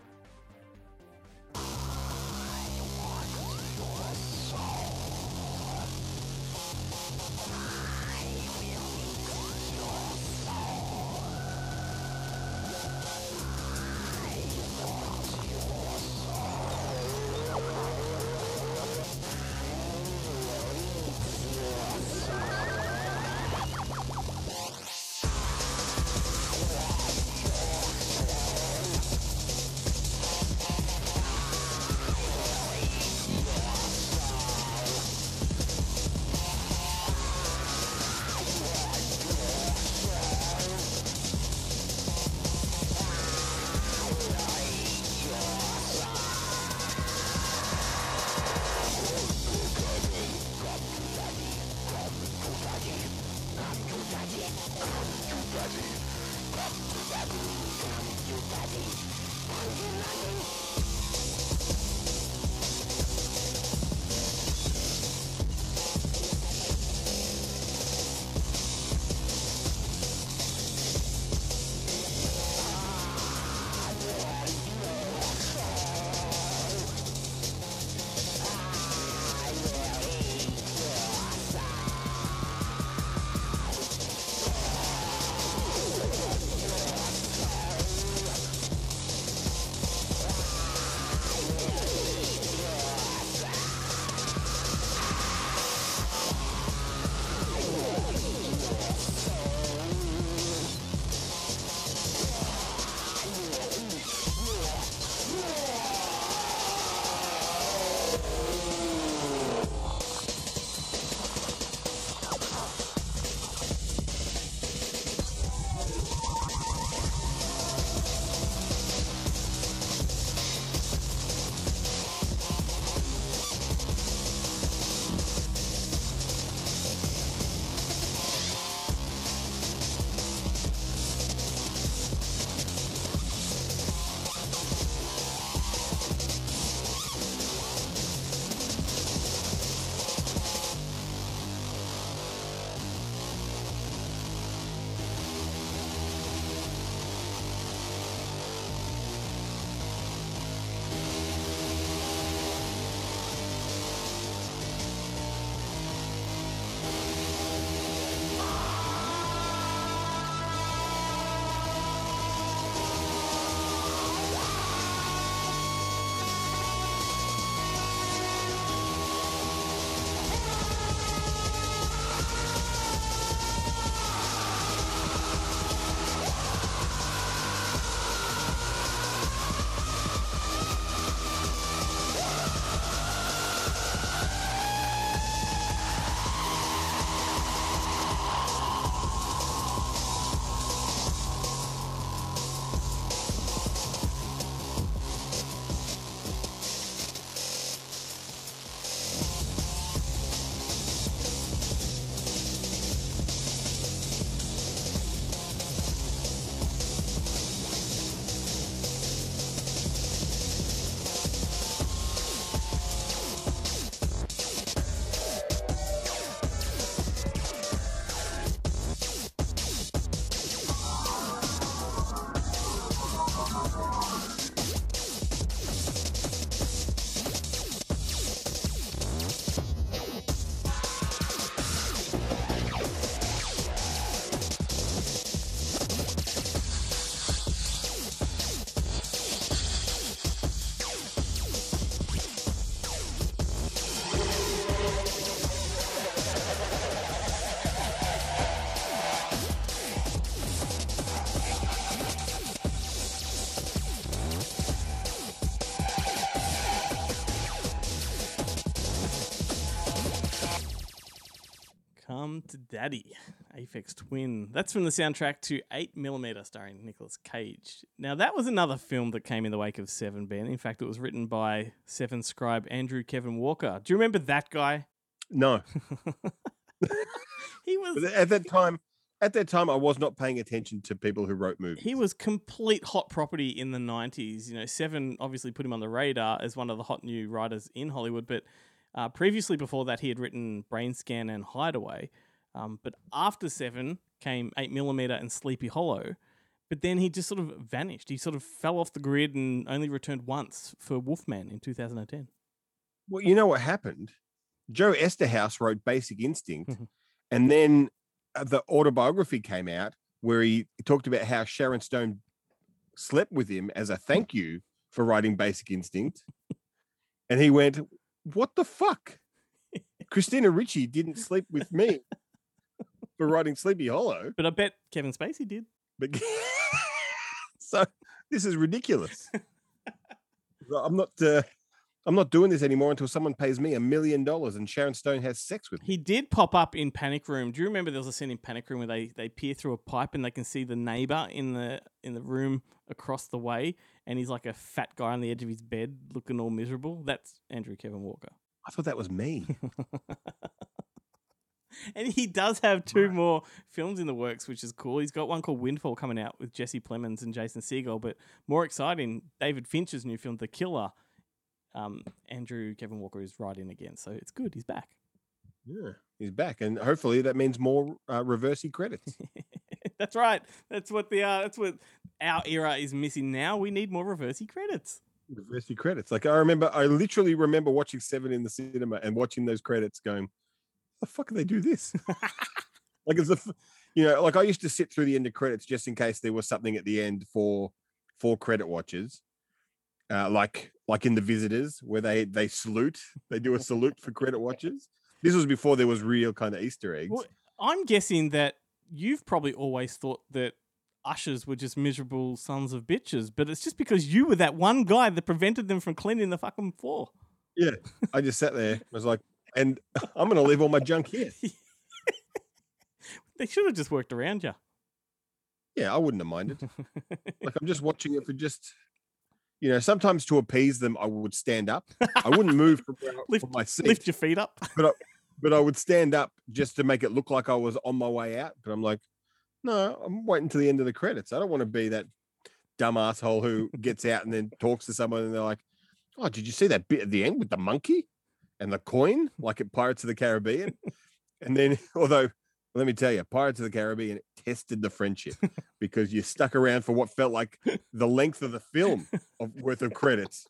Daddy, Aphex Twin. That's from the soundtrack to 8mm starring Nicolas Cage. Now, that was another film that came in the wake of Seven, Ben. In fact, it was written by Seven scribe Andrew Kevin Walker. Do you remember that guy? No, He was at that time, at that time, I was not paying attention to people who wrote movies. he was complete hot property in the 90s. You know, Seven obviously put him on the radar as one of the hot new writers in Hollywood, but uh, previously before that, he had written Brain Scan and Hideaway. Um, but after Seven came Eight Millimeter and Sleepy Hollow. But then he just sort of vanished. He sort of fell off the grid and only returned once for Wolfman in 2010. Well, you know what happened? Joe Eszterhas wrote Basic Instinct, Mhm. and then uh, the autobiography came out where he talked about how Sharon Stone slept with him as a thank you for writing Basic Instinct, and he went, "What the fuck? Christina Ricci didn't sleep with me for writing Sleepy Hollow." But I bet Kevin Spacey did. But so this is ridiculous. I'm not. Uh, I'm not doing this anymore until someone pays me a million dollars and Sharon Stone has sex with me. He did pop up in Panic Room. Do you remember there was a scene in Panic Room where they, they peer through a pipe and they can see the neighbor in the in the room across the way, and he's like a fat guy on the edge of his bed, looking all miserable. That's Andrew Kevin Walker, I thought that was me. and he does have two more films in the works, which is cool. He's got one called Windfall coming out with Jesse Plemons and Jason Segel, but more exciting, David Fincher's new film, The Killer. Um, Andrew Kevin Walker is writing again, so it's good. He's back. Yeah, he's back, and hopefully that means more uh, reversey credits. that's right. That's what the uh, that's what our era is missing now. We need more reversey credits. reversey credits. Like I remember, I literally remember watching Seven in the cinema and watching those credits, going, "The fuck do they do this?" like it's a, you know, like I used to sit through the end of credits just in case there was something at the end for for credit watchers, uh, like like in the Visitors where they they salute, they do a salute for credit watchers. This was before there was real kind of Easter eggs. Well, I'm guessing that you've probably always thought that ushers were just miserable sons of bitches, but it's just because you were that one guy that prevented them from cleaning the fucking floor. Yeah, I just sat there. I was like, and I'm gonna leave all my junk here. They should have just worked around you. Yeah, I wouldn't have minded. like I'm just watching it for just, you know, sometimes to appease them, I would stand up. I wouldn't move from, where Lift- from my seat, Lift your feet up. but I, but I would stand up just to make it look like I was on my way out. But I'm like, no, I'm waiting to the end of the credits. I don't want to be that dumb asshole who gets out and then talks to someone and they're like, oh, did you see that bit at the end with the monkey and the coin, like at Pirates of the Caribbean? and then, although let me tell you, Pirates of the Caribbean tested the friendship because you stuck around for what felt like the length of the film of worth of credits.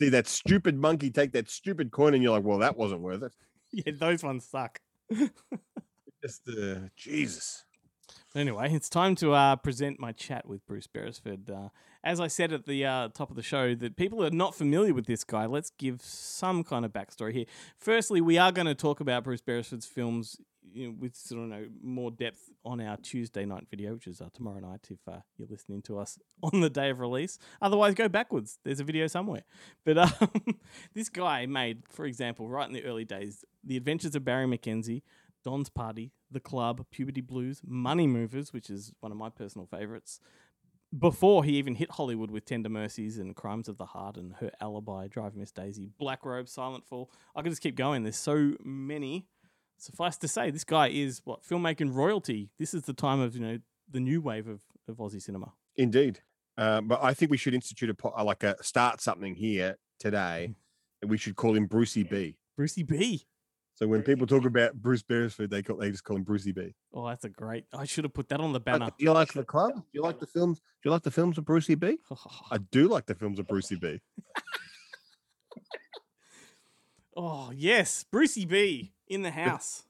See that stupid monkey take that stupid coin, and you're like, "Well, that wasn't worth it." Yeah, those ones suck. Just uh, Jesus. Anyway, it's time to uh, present my chat with Bruce Beresford. Uh, as I said at the uh, top of the show, that people are not familiar with this guy. Let's give some kind of backstory here. Firstly, we are going to talk about Bruce Beresford's films you know, with sort of more depth on our Tuesday night video, which is uh, tomorrow night if uh, you're listening to us on the day of release. Otherwise, go backwards. There's a video somewhere. But um, this guy made, for example, right in the early days, The Adventures of Barry McKenzie, Don's Party, The Club, Puberty Blues, Money Movers, which is one of my personal favorites. Before he even hit Hollywood with Tender Mercies and Crimes of the Heart and Her Alibi, Drive Miss Daisy, Black Robe, Silent Fall. I could just keep going. There's so many. Suffice to say, this guy is what filmmaking royalty. This is the time of you know the new wave of, of Aussie cinema. Indeed. Uh, but I think we should institute a po- uh, like a start something here today, and we should call him Brucey B. Brucey B. So when people talk about Bruce Beresford, they call, they just call him Brucey B. Oh, that's a great. I should have put that on the banner. do you like the club? Do you like the films? Do you like the films of Brucey B? I do like the films of Brucey B. oh yes, Brucey B in the house.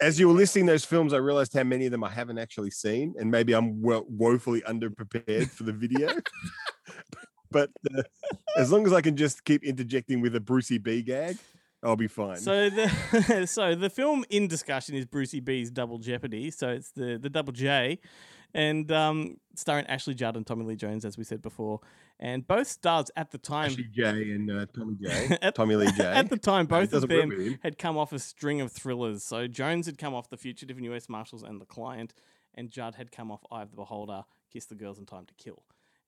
As you were listing those films, I realized how many of them I haven't actually seen, and maybe I'm wo- woefully underprepared for the video. but uh, as long as I can just keep interjecting with a Brucey B gag, I'll be fine. So the so the film in discussion is Brucey B's Double Jeopardy. So it's the the Double J. and um, starring Ashley Judd and Tommy Lee Jones, as we said before, and both stars at the time. Ashley J and uh, Tommy J. At- Tommy Lee J. At the time, both of them had come off a string of thrillers. So Jones had come off The Fugitive and U.S. Marshals and The Client, and Judd had come off Eye of the Beholder, Kiss the Girls, and Time to Kill.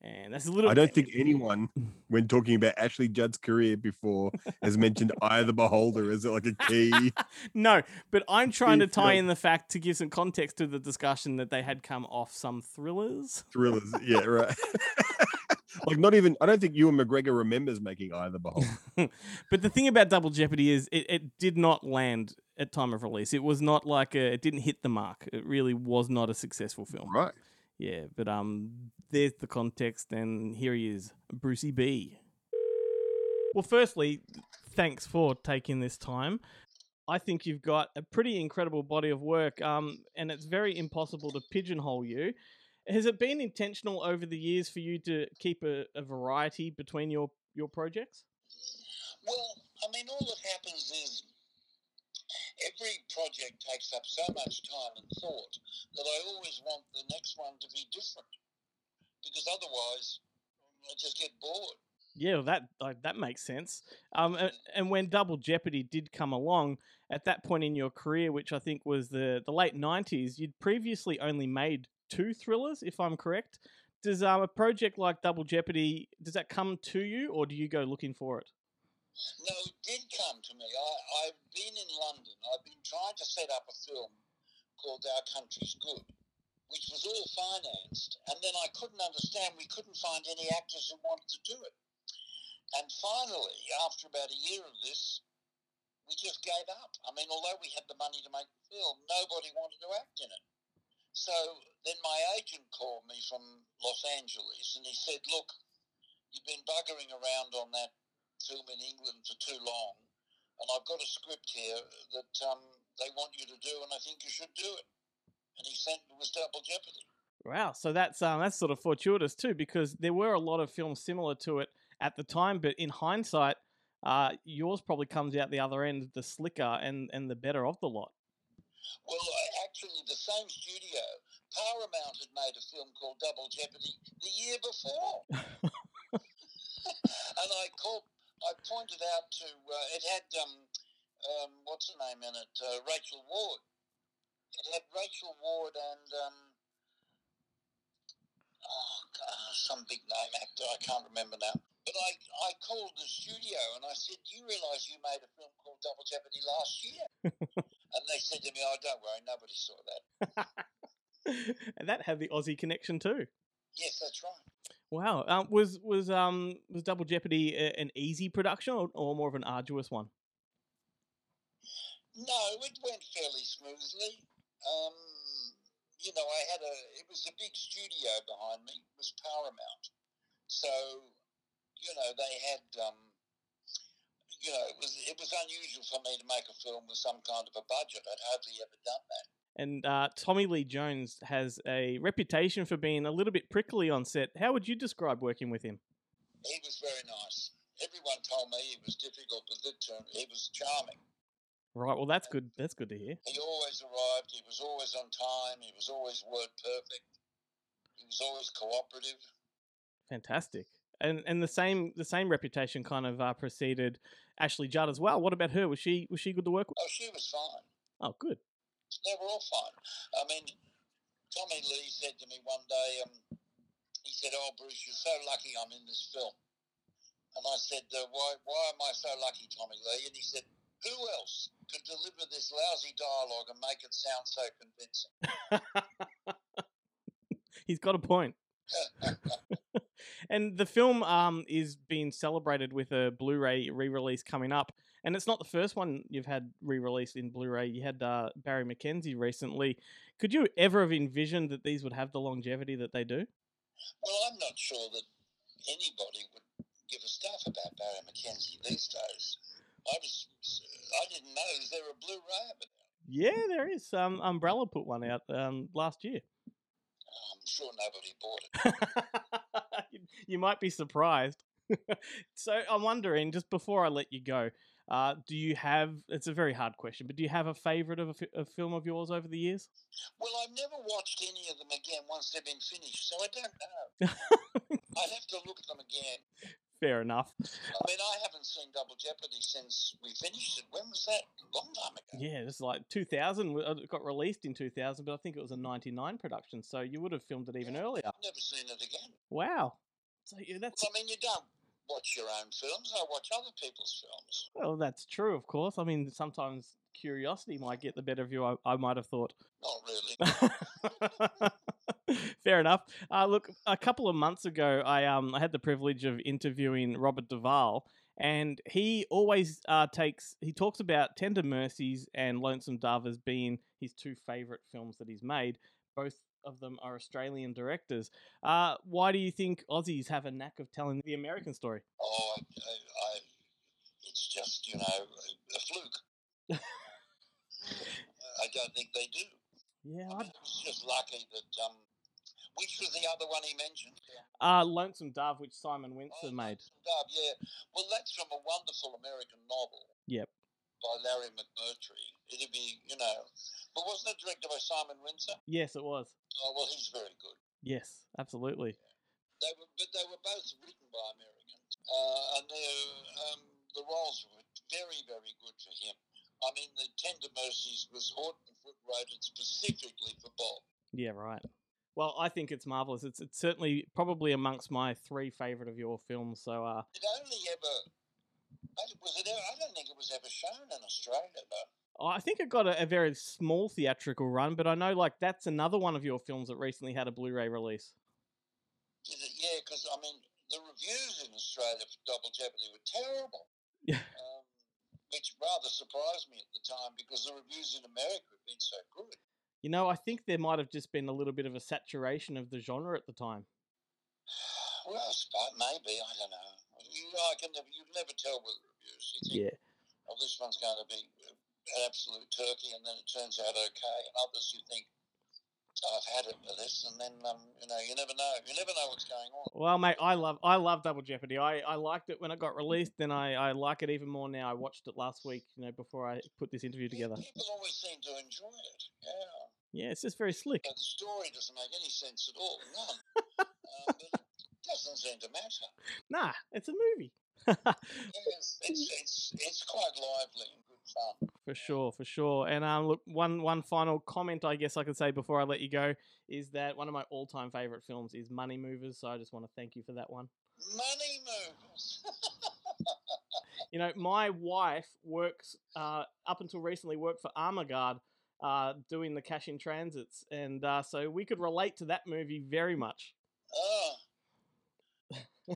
And that's a little. I don't think anyone, when talking about Ashley Judd's career before, has mentioned Eye of the Beholder as like a key. no, but I'm trying to tie in the fact to give some context to the discussion that they had come off some thrillers. thrillers. Yeah, right. like not even. I don't think you Ewan McGregor remembers making Eye of the Beholder. but the thing about Double Jeopardy is it, it did not land at time of release. It was not like a, it didn't hit the mark. It really was not a successful film. Right. Yeah, but um, there's the context, and here he is, Brucey B. Well, firstly, thanks for taking this time. I think you've got a pretty incredible body of work, um, and it's very impossible to pigeonhole you. Has it been intentional over the years for you to keep a, a variety between your, your projects? Well, I mean, all that happens is every project takes up so much time and thought that I always want the next one to be different because otherwise I just get bored. Yeah, well, that like, that makes sense. Um, and, and when Double Jeopardy did come along at that point in your career, which I think was the the late nineties, you'd previously only made two thrillers, if I'm correct. Does um, a project like Double Jeopardy does that come to you, or do you go looking for it? No, it did come to me. I, I've been in London. I've been trying to set up a film called Our Country's Good, which was all financed. And then I couldn't understand, we couldn't find any actors who wanted to do it. And finally, after about a year of this, we just gave up. I mean, although we had the money to make the film, nobody wanted to act in it. So then my agent called me from Los Angeles and he said, Look, you've been buggering around on that film in England for too long, and I've got a script here that um, they want you to do, and I think you should do it. And he sent was Double Jeopardy. Wow, so that's um, that's sort of fortuitous too, because there were a lot of films similar to it at the time, but in hindsight, uh, yours probably comes out the other end the slicker and, and the better of the lot. Well, actually, the same studio, Paramount had made a film called Double Jeopardy the year before. and I called, I pointed out to, uh, it had, um, um, what's her name in it? Uh, Rachel Ward. It had Rachel Ward and, um, oh, God, some big name actor, I can't remember now. But I, I called the studio and I said, Do you realise you made a film called Double Jeopardy last year? and they said to me, Oh, don't worry, nobody saw that. and that had the Aussie connection too. Yes, that's right. Wow, um, was was um was Double Jeopardy an easy production or, or more of an arduous one? No, it went fairly smoothly. Um, you know, I had a, it was a big studio behind me, it was Paramount. So, you know, they had, um, you know, it was, it was unusual for me to make a film with some kind of a budget. I'd hardly ever done that. And uh, Tommy Lee Jones has a reputation for being a little bit prickly on set. How would you describe working with him? He was very nice. Everyone told me he was difficult, but. He was charming. Right. Well, that's good. That's good to hear. He always arrived. He was always on time. He was always word perfect. He was always cooperative. Fantastic. And and the same the same reputation kind of uh, preceded Ashley Judd as well. What about her? Was she was she good to work with? Oh, she was fine. Oh, good. They were all fine. I mean, Tommy Lee said to me one day, um, he said, "Oh, Bruce, you're so lucky I'm in this film." And I said, uh, "Why? Why am I so lucky, Tommy Lee?" And he said, "Who else could deliver this lousy dialogue and make it sound so convincing?" He's got a point. and the film um is being celebrated with a Blu-ray re-release coming up, and it's not the first one you've had re-released in Blu-ray. You had uh, Barry McKenzie recently. Could you ever have envisioned that these would have the longevity that they do? Well, I'm not sure that anybody would give a stuff about Barry McKenzie these days. I was, I didn't know. Is there a Blu-ray of it? Yeah, there is. Um, Umbrella put one out um last year. I'm sure nobody bought it. you might be surprised. so I'm wondering, just before I let you go, Uh, do you have? It's a very hard question, but do you have a favorite of a, fi- a film of yours over the years? Well, I've never watched any of them again once they've been finished, so I don't know. I'd have to look at them again. Fair enough. I mean, I haven't seen Double Jeopardy since we finished it. When was that? A long time ago. Yeah, it's like 2000. uh, It got released in 2000, but I think it was a 99 production, so you would have filmed it even earlier. I've never seen it again. Wow. So yeah, that's Well, I mean, you don't watch your own films. I watch other people's films. well, that's true, of course. I mean, sometimes curiosity might get the better of you. I, I might have thought. Not really. Fair enough. Uh, look, a couple of months ago, I um I had the privilege of interviewing Robert Duvall, and he always uh, takes he talks about Tender Mercies and Lonesome Dove as being his two favorite films that he's made. Both of them are Australian directors. Uh, why do you think Aussies have a knack of telling the American story? Oh, I, I, I, it's just you know a fluke. I don't think they do. Yeah, I mean, it was just lucky that um, which was the other one he mentioned? uh, Lonesome Dove, which Simon Oh, Wincer made. Dove, yeah. Well, that's from a wonderful American novel Yep. by Larry McMurtry. It'd be, you know, but wasn't it directed by Simon Wincer? Yes, it was. Oh well, he's very good. Yes, absolutely. They were, but they were both written by Americans, uh, and um, the roles were very, very good for him. I mean, the Tender Mercies was Horton Foote wrote it specifically for Bob. Yeah, right. Well, I think it's marvelous. It's it's certainly probably amongst my three favorite of your films. So, uh, It only ever I- was it? Ever, I don't think it was ever shown in Australia though. I think it got a, a very small theatrical run, but I know like that's another one of your films that recently had a Blu-ray release. Yeah, because I mean, the reviews in Australia for Double Jeopardy were terrible. Yeah. Um, which rather surprised me at the time because the reviews in America have been so good. You know, I think there might have just been a little bit of a saturation of the genre at the time. Well, maybe I don't know. You, I can never, you never tell with reviews. You think, Yeah. oh, this one's going to be uh, an absolute turkey, and then it turns out okay. And others you think, I've had it for this, and then um, you know, you never know. You never know what's going on. Well, mate, I love I love Double Jeopardy. I, I liked it when it got released, then I, I like it even more now. I watched it last week, you know, before I put this interview together. People always seem to enjoy it. Yeah. Yeah, it's just very slick. But the story doesn't make any sense at all. None. um, but it doesn't seem to matter. Nah, it's a movie. Yes, it's, it's, it's quite lively For sure, for sure. And um, look, one one final comment I guess I could say before I let you go is that one of my all time favorite films is Money Movers. So I just want to thank you for that one. Money movers. You know, my wife works uh, up until recently worked for Armaguard, uh, doing the cash in transits, and uh, so we could relate to that movie very much. oh,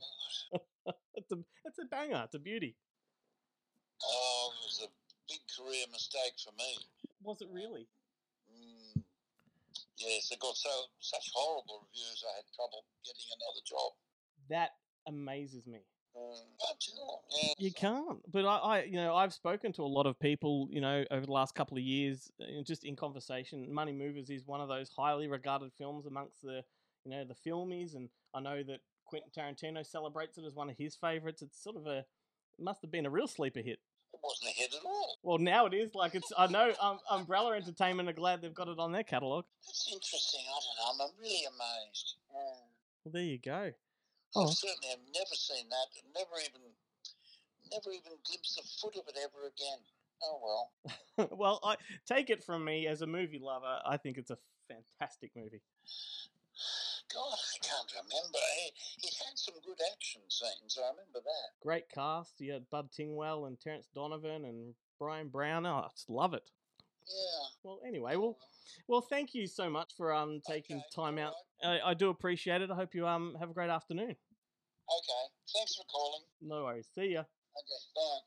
it's a it's a banger. It's a beauty. oh, it was a big career mistake for me. Was it really? Mm. Yes, it got so such horrible reviews. I had trouble getting another job. That amazes me. Mm. Yes, You can't. But I, I, you know, I've spoken to a lot of people, you know, over the last couple of years, uh, just in conversation. Money Movers is one of those highly regarded films amongst the, you know, the filmies, and I know that Quentin Tarantino celebrates it as one of his favorites. It's sort of a, must have been a real sleeper hit. Wasn't a hit at all. Well, now it is. Like it's, I know um, Umbrella Entertainment are glad they've got it on their catalog. That's interesting. I don't know. I'm really amazed. Mm. Well, there you go. I Oh. certainly have never seen that. Never even, never even glimpsed a foot of it ever again. Oh well. well, I take it from me as a movie lover. I think it's a fantastic movie. God, I can't remember. It, it had some good action scenes. I remember that. Great cast. You had Bud Tingwell and Terence Donovan and Brian Brown. Oh, I just love it. Yeah. Well, anyway, well, well, thank you so much for um taking Okay, time out. alright. I, I do appreciate it. I hope you um have a great afternoon. Okay. Thanks for calling. No worries. See ya. Okay. Bye.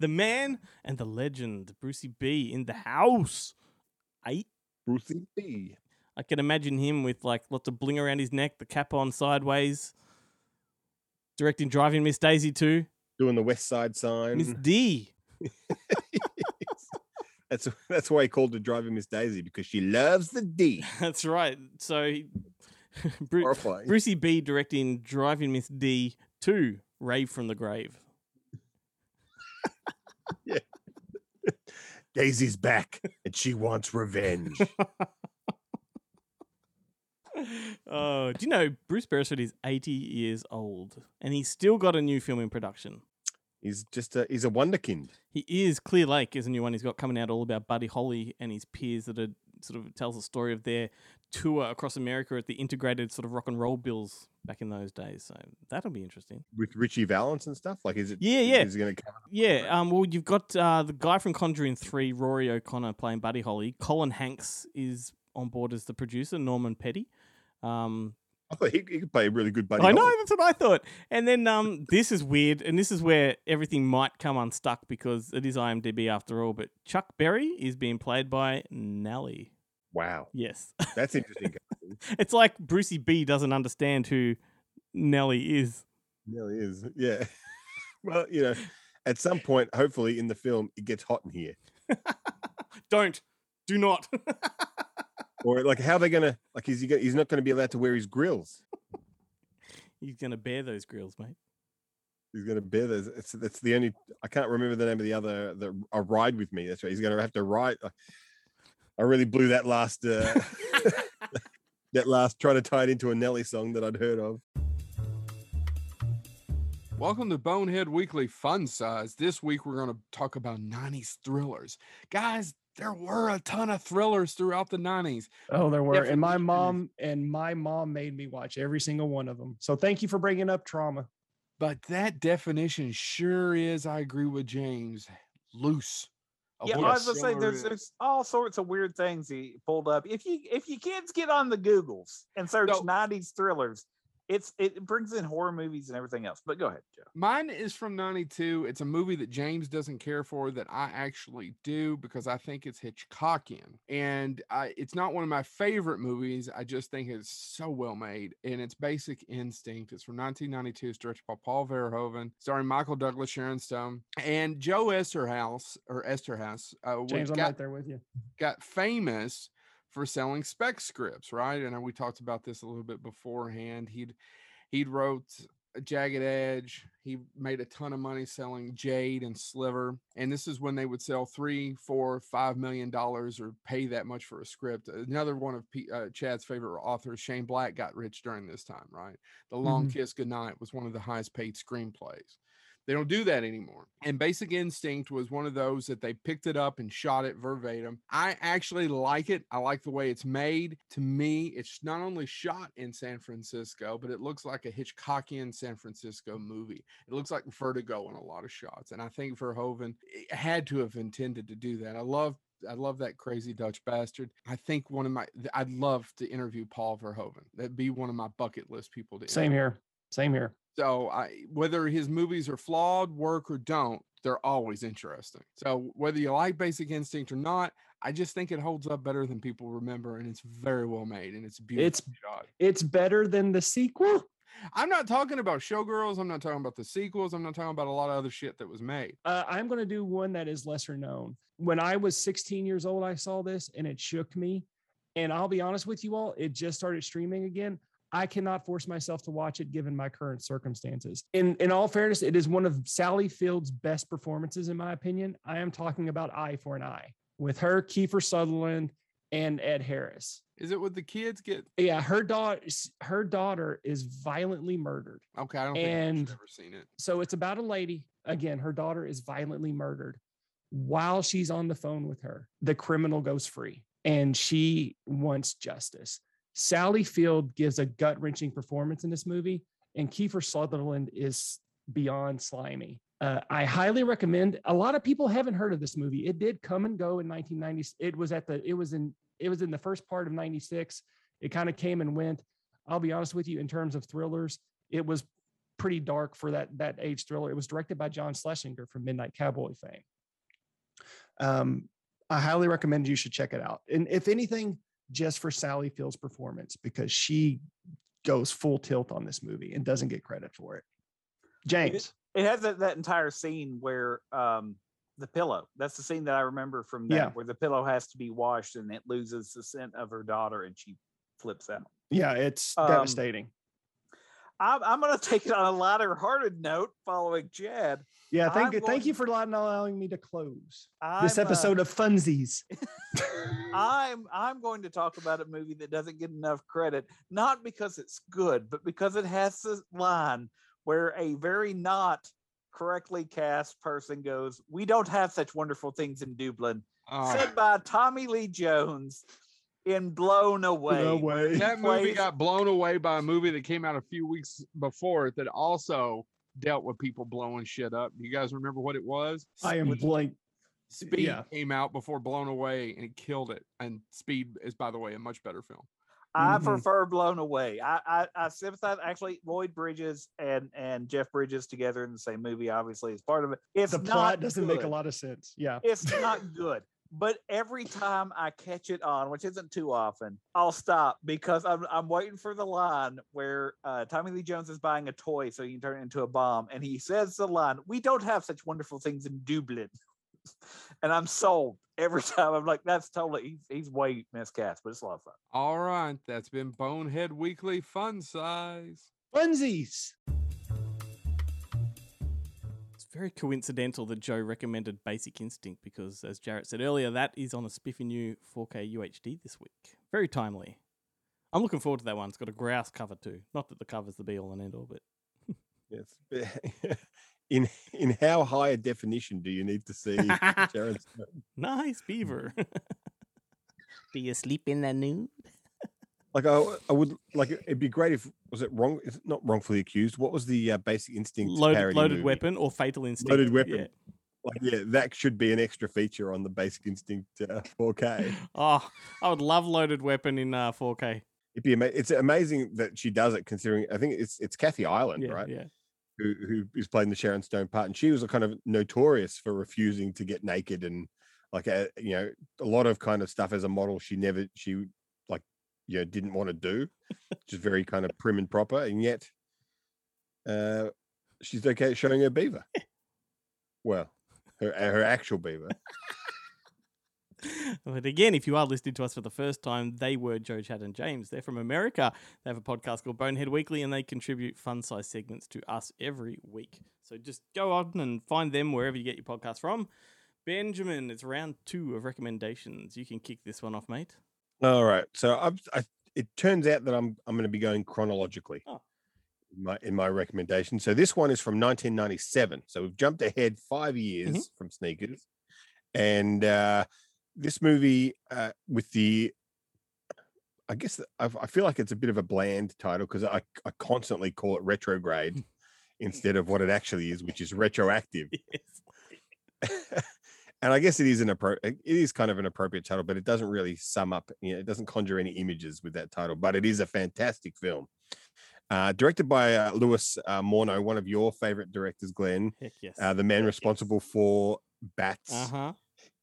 The man and the legend, Brucey B, in the house. Eight. Brucey B. I can imagine him with like lots of bling around his neck, the cap on sideways, directing Driving Miss Daisy too. Doing the West Side sign. Miss D. that's that's why he called her Driving Miss Daisy because she loves the D. That's right. So, he, Bru- Brucey B directing Driving Miss D 2, Rave from the Grave. Daisy's back and she wants revenge. Oh, do you know Bruce Beresford is 80 years old and he's still got a new film in production? he's just a he's a wonderkind. He is Clear Lake is a new one he's got coming out all about Buddy Holly and his peers that are sort of tells the story of their tour across America at the integrated sort of rock and roll bills back in those days. So that'll be interesting. with Ritchie Valens and stuff. Like, is it? Yeah, yeah. Is he going to come? Yeah, um, well, you've got uh, the guy from Conjuring 3, Rory O'Connor, playing Buddy Holly. Colin Hanks is on board as the producer, Norman Petty. Um, I thought he, he could play a really good buddy. Holly I know, that's what I thought. And then um, this is weird, and this is where everything might come unstuck because it is IMDb after all. But Chuck Berry is being played by Nelly. Wow, Yes. that's interesting. it's like Brucey B doesn't understand who Nelly is. really is. Yeah. well, you know, at some point, hopefully in the film, it gets hot in here. Don't. Do not. Or like, how are they gonna like? Is he? Gonna, he's not going to be allowed to wear his grills. He's going to bear those grills, mate. He's going to bear those. It's that's the only. I can't remember the name of the other. The a ride with me. That's right. He's going to have to ride. Uh, I really blew that last. Uh, that last trying to tie it into a Nelly song that I'd heard of. Welcome to Bonehead Weekly Fun Size. This week we're going to talk about 90s thrillers. Guys, there were a ton of thrillers throughout the 90s. Oh, there were. And my mom and my mom made me watch every single one of them. So thank you for bringing up trauma. But that definition sure is, I agree with James, loose. Yeah, I was gonna say there's there's all sorts of weird things he pulled up. If you if you kids get on the Googles and search No. '90s thrillers, it's it brings in horror movies and everything else. But go ahead, Joe. Mine is from 92. It's a movie that James doesn't care for that I actually do because I think it's Hitchcockian. And I, it's not one of my favorite movies. I just think it's so well made. And it's Basic Instinct. It's from 1992. It's directed by Paul Verhoeven, starring Michael Douglas, Sharon Stone, and Joe Eszterhas, or Esterhaus. Uh, was- James, I'm got, right there with you. got famous for selling spec scripts, right? And we talked about this a little bit beforehand. He'd he'd wrote a Jagged Edge. He made a ton of money selling Jade and Sliver. And this is when they would sell three, four, five million dollars or pay that much for a script. Another one of P, uh, Chad's favorite authors, Shane Black, got rich during this time, right? The Long Mhm. Kiss Goodnight was one of the highest paid screenplays. They don't do that anymore. And Basic Instinct was one of those that they picked it up and shot it verbatim. I actually like it. I like the way it's made. To me, it's not only shot in San Francisco, but it looks like a Hitchcockian San Francisco movie. It looks like Vertigo in a lot of shots. And I think Verhoeven eh, had to have intended to do that. I love I love that crazy Dutch bastard. I think one of my I'd love to interview Paul Verhoeven. That'd be one of my bucket list people to Same interview. here. Same here. So I whether his movies are flawed, work or don't, they're always interesting. So whether you like Basic Instinct or not, I just think it holds up better than people remember, and it's very well made and it's beautiful It's shot. it's better than the sequel. I'm not talking about Showgirls. I'm not talking about the sequels. I'm not talking about a lot of other shit that was made. Uh, I'm going to do one that is lesser known. When I was 16 years old, I saw this and it shook me. And I'll be honest with you all, it just started streaming again. I cannot force myself to watch it given my current circumstances. In in all fairness, it is one of Sally Field's best performances, in my opinion. I am talking about Eye for an Eye with her, Kiefer Sutherland, and Ed Harris. Is it what the kids get? Yeah, her daughter, her daughter is violently murdered. Okay, I don't think And- I've ever seen it. So it's about a lady. Again, her daughter is violently murdered. While she's on the phone with her, the criminal goes free and she wants justice. Sally Field gives a gut wrenching performance in this movie, and Kiefer Sutherland is beyond slimy. Uh, I highly recommend. A lot of people haven't heard of this movie. It did come and go in 1990. It was at the. It was in. It was in the first part of '96. It kind of came and went. I'll be honest with you. In terms of thrillers, it was pretty dark for that that age thriller. It was directed by John Schlesinger from Midnight Cowboy fame. Um, I highly recommend you should check it out. And if anything, just for Sally Field's performance, because she goes full tilt on this movie and doesn't get credit for it. James. It has that, that entire scene where um the pillow. That's the scene that I remember from that, Yeah. where the pillow has to be washed and it loses the scent of her daughter and she flips out. Yeah, it's Um, devastating. I'm, I'm going to take it on a lighter hearted note following Chad. Yeah, thank you. Thank you for allowing me to close I'm, this uh, episode of Funsies. I'm I'm going to talk about a movie that doesn't get enough credit, not because it's good, but because it has this line where a very not correctly cast person goes, "We don't have such wonderful things in Dublin," Oh, said by Tommy Lee Jones in Blown Away. where he that movie got blown away by a movie that came out a few weeks before it that also dealt with people blowing shit up. You guys remember what it was? I am With- blank. Speed yeah. came out before Blown Away and it killed it. And Speed is, by the way, a much better film. I Mhm. prefer Blown Away. I, I I sympathize. Actually, Lloyd Bridges and and Jeff Bridges together in the same movie, obviously, is part of it. It's the not plot doesn't make a lot of sense. Yeah. It's not good. But every time I catch it on, which isn't too often, I'll stop because I'm I'm waiting for the line where uh, Tommy Lee Jones is buying a toy so he can turn it into a bomb, and he says the line, "We don't have such wonderful things in Dublin," and I'm sold every time. I'm like, "That's totally he's, he's way miscast, but it's a lot of fun." All right. That's been Bonehead Weekly Fun Size. Funsies. It's very coincidental that Joe recommended Basic Instinct because, as Jarrett said earlier, that is on a spiffy new 4K UHD this week. Very timely. I'm looking forward to that one. It's got a grouse cover too. Not that the cover's the be all and end all, but Yes. in in how high a definition do you need to see Sharon Stone? nice beaver. Do you sleep in the nude? Like I, I would like it- it'd be great if was it wrong? Is it not wrongfully accused? What was the uh, Basic Instinct Loaded, movie? weapon or fatal instinct? Loaded weapon. Yeah. Like yeah, that should be an extra feature on the Basic Instinct uh, 4K. Oh, I would love loaded weapon in uh, 4K. It'd be ama- It's amazing that she does it, considering I think it's it's Kathy Ireland, Yeah, right? yeah. Who who is playing the Sharon Stone part, and she was a kind of notorious for refusing to get naked and like a you know a lot of kind of stuff as a model. She never she you know didn't want to do, just very kind of prim and proper, and yet uh she's okay showing her beaver. Well, her her actual beaver. But again, if you are listening to us for the first time, they were Joe, Chad, and James. They're from America. They have a podcast called Bonehead Weekly, and they contribute fun size segments to us every week. So just go on and find them wherever you get your podcast from. Benjamin, it's round two of recommendations. You can kick this one off, mate. All right. So I've, I, it turns out that I'm I'm going to be going chronologically Oh. in my in my recommendation. So this one is from 1997. So we've jumped ahead five years from Sneakers, and uh, this movie uh, with the. I guess I, I feel like it's a bit of a bland title because I, I constantly call it retrograde instead of what it actually is, which is retroactive. and I guess it is an appro- it is kind of an appropriate title, but it doesn't really sum up. You know, it doesn't conjure any images with that title. But it is a fantastic film, uh, directed by uh, Louis uh, Morneau, one of your favorite directors, Glenn. Heck yes. Uh, the man responsible for Bats, Uh huh.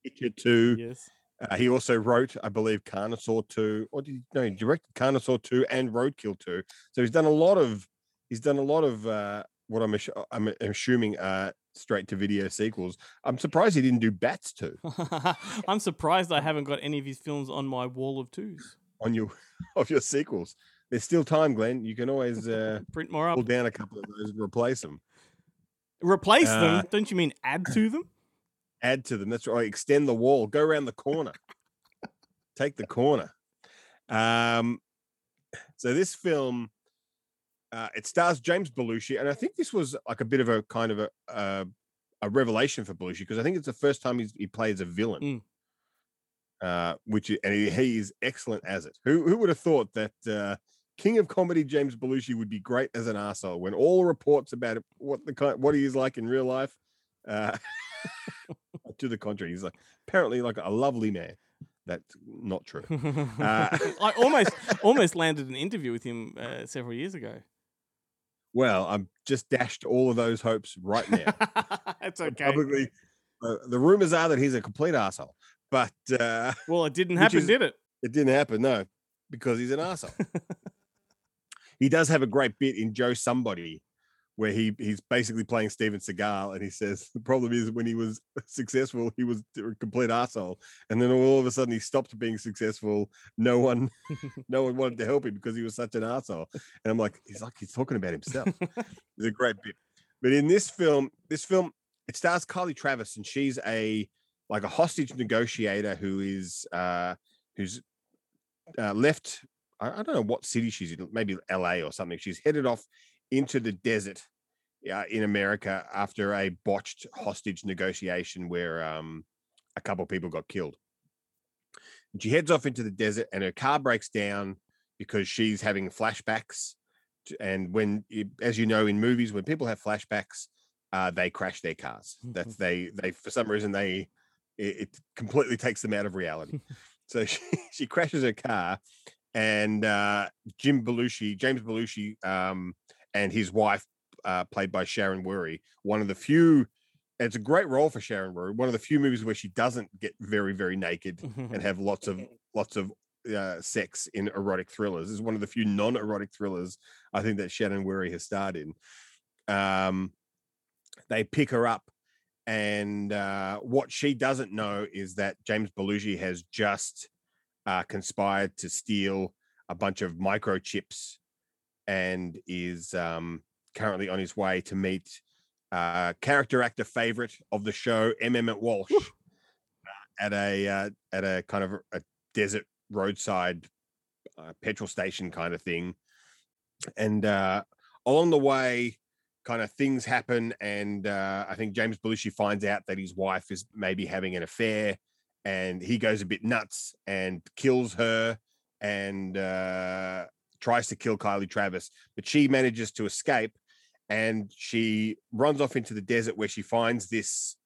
Hitcher Two. Yes. Uh, he also wrote, I believe, Carnosaur Two, or did he, no, he directed Carnosaur Two and Roadkill Two. So he's done a lot of he's done a lot of uh, what I'm I'm assuming uh, straight to video sequels. I'm surprised he didn't do Bats Two. I'm surprised I haven't got any of his films on my wall of twos. on your of your sequels. There's still time, Glenn. You can always uh, Print more up. pull down a couple of those and replace them. Replace Uh, them? Don't you mean add to them? Add to them. That's right. Extend the wall. Go around the corner. Take the corner. Um, so this film, uh, it stars James Belushi, and I think this was like a bit of a kind of a uh, a revelation for Belushi because I think it's the first time he's, he plays a villain. Mm. Uh, which and he, he is excellent as it. Who who would have thought that uh, King of Comedy James Belushi would be great as an asshole when all reports about it, what the kind what he is like in real life, uh, to the contrary, he's like apparently like a lovely man. That's not true. Uh, I almost almost landed an interview with him uh, several years ago. Well, I'm just dashed all of those hopes right now. That's okay. Publicly, uh, the rumors are that he's a complete asshole, but uh, Well, it didn't happen, is- did it? It didn't happen, no, because he's an asshole. he does have a great bit in Joe Somebody, where he he's basically playing Steven Seagal, and he says the problem is when he was successful, he was a complete asshole, and then all of a sudden he stopped being successful. No one, no one wanted to help him because he was such an asshole. And I'm like, he's like he's talking about himself. it's a great bit. But in this film, this film it stars Kylie Travis, and she's a like a hostage negotiator who is uh who's uh, left. I, I don't know what city she's in, maybe LA or something. She's headed off into the desert uh, in America after a botched hostage negotiation where um, a couple of people got killed. And she heads off into the desert, and her car breaks down because she's having flashbacks. to- And when, as you know, in movies, when people have flashbacks, uh, they crash their cars. That's they they for some reason they it, it completely takes them out of reality. so she, she crashes her car, and uh, Jim Belushi, James Belushi, um, and his wife, uh, played by Shannon Whirry, one of the few. It's a great role for Shannon Whirry. One of the few movies where she doesn't get very, very naked and have lots of lots of uh, sex in erotic thrillers. This is one of the few non-erotic thrillers I think that Shannon Whirry has starred in. Um, they pick her up, and uh, what she doesn't know is that James Belushi has just uh, conspired to steal a bunch of microchips and is um, currently on his way to meet uh, character actor favorite of the show, M. Emmett Walsh, uh, at a uh, at a kind of a desert roadside uh, petrol station kind of thing. And uh, along the way, kind of things happen, and uh, I think James Belushi finds out that his wife is maybe having an affair, and he goes a bit nuts and kills her and uh, tries to kill Kylie Travis, but she manages to escape, and she runs off into the desert where she finds this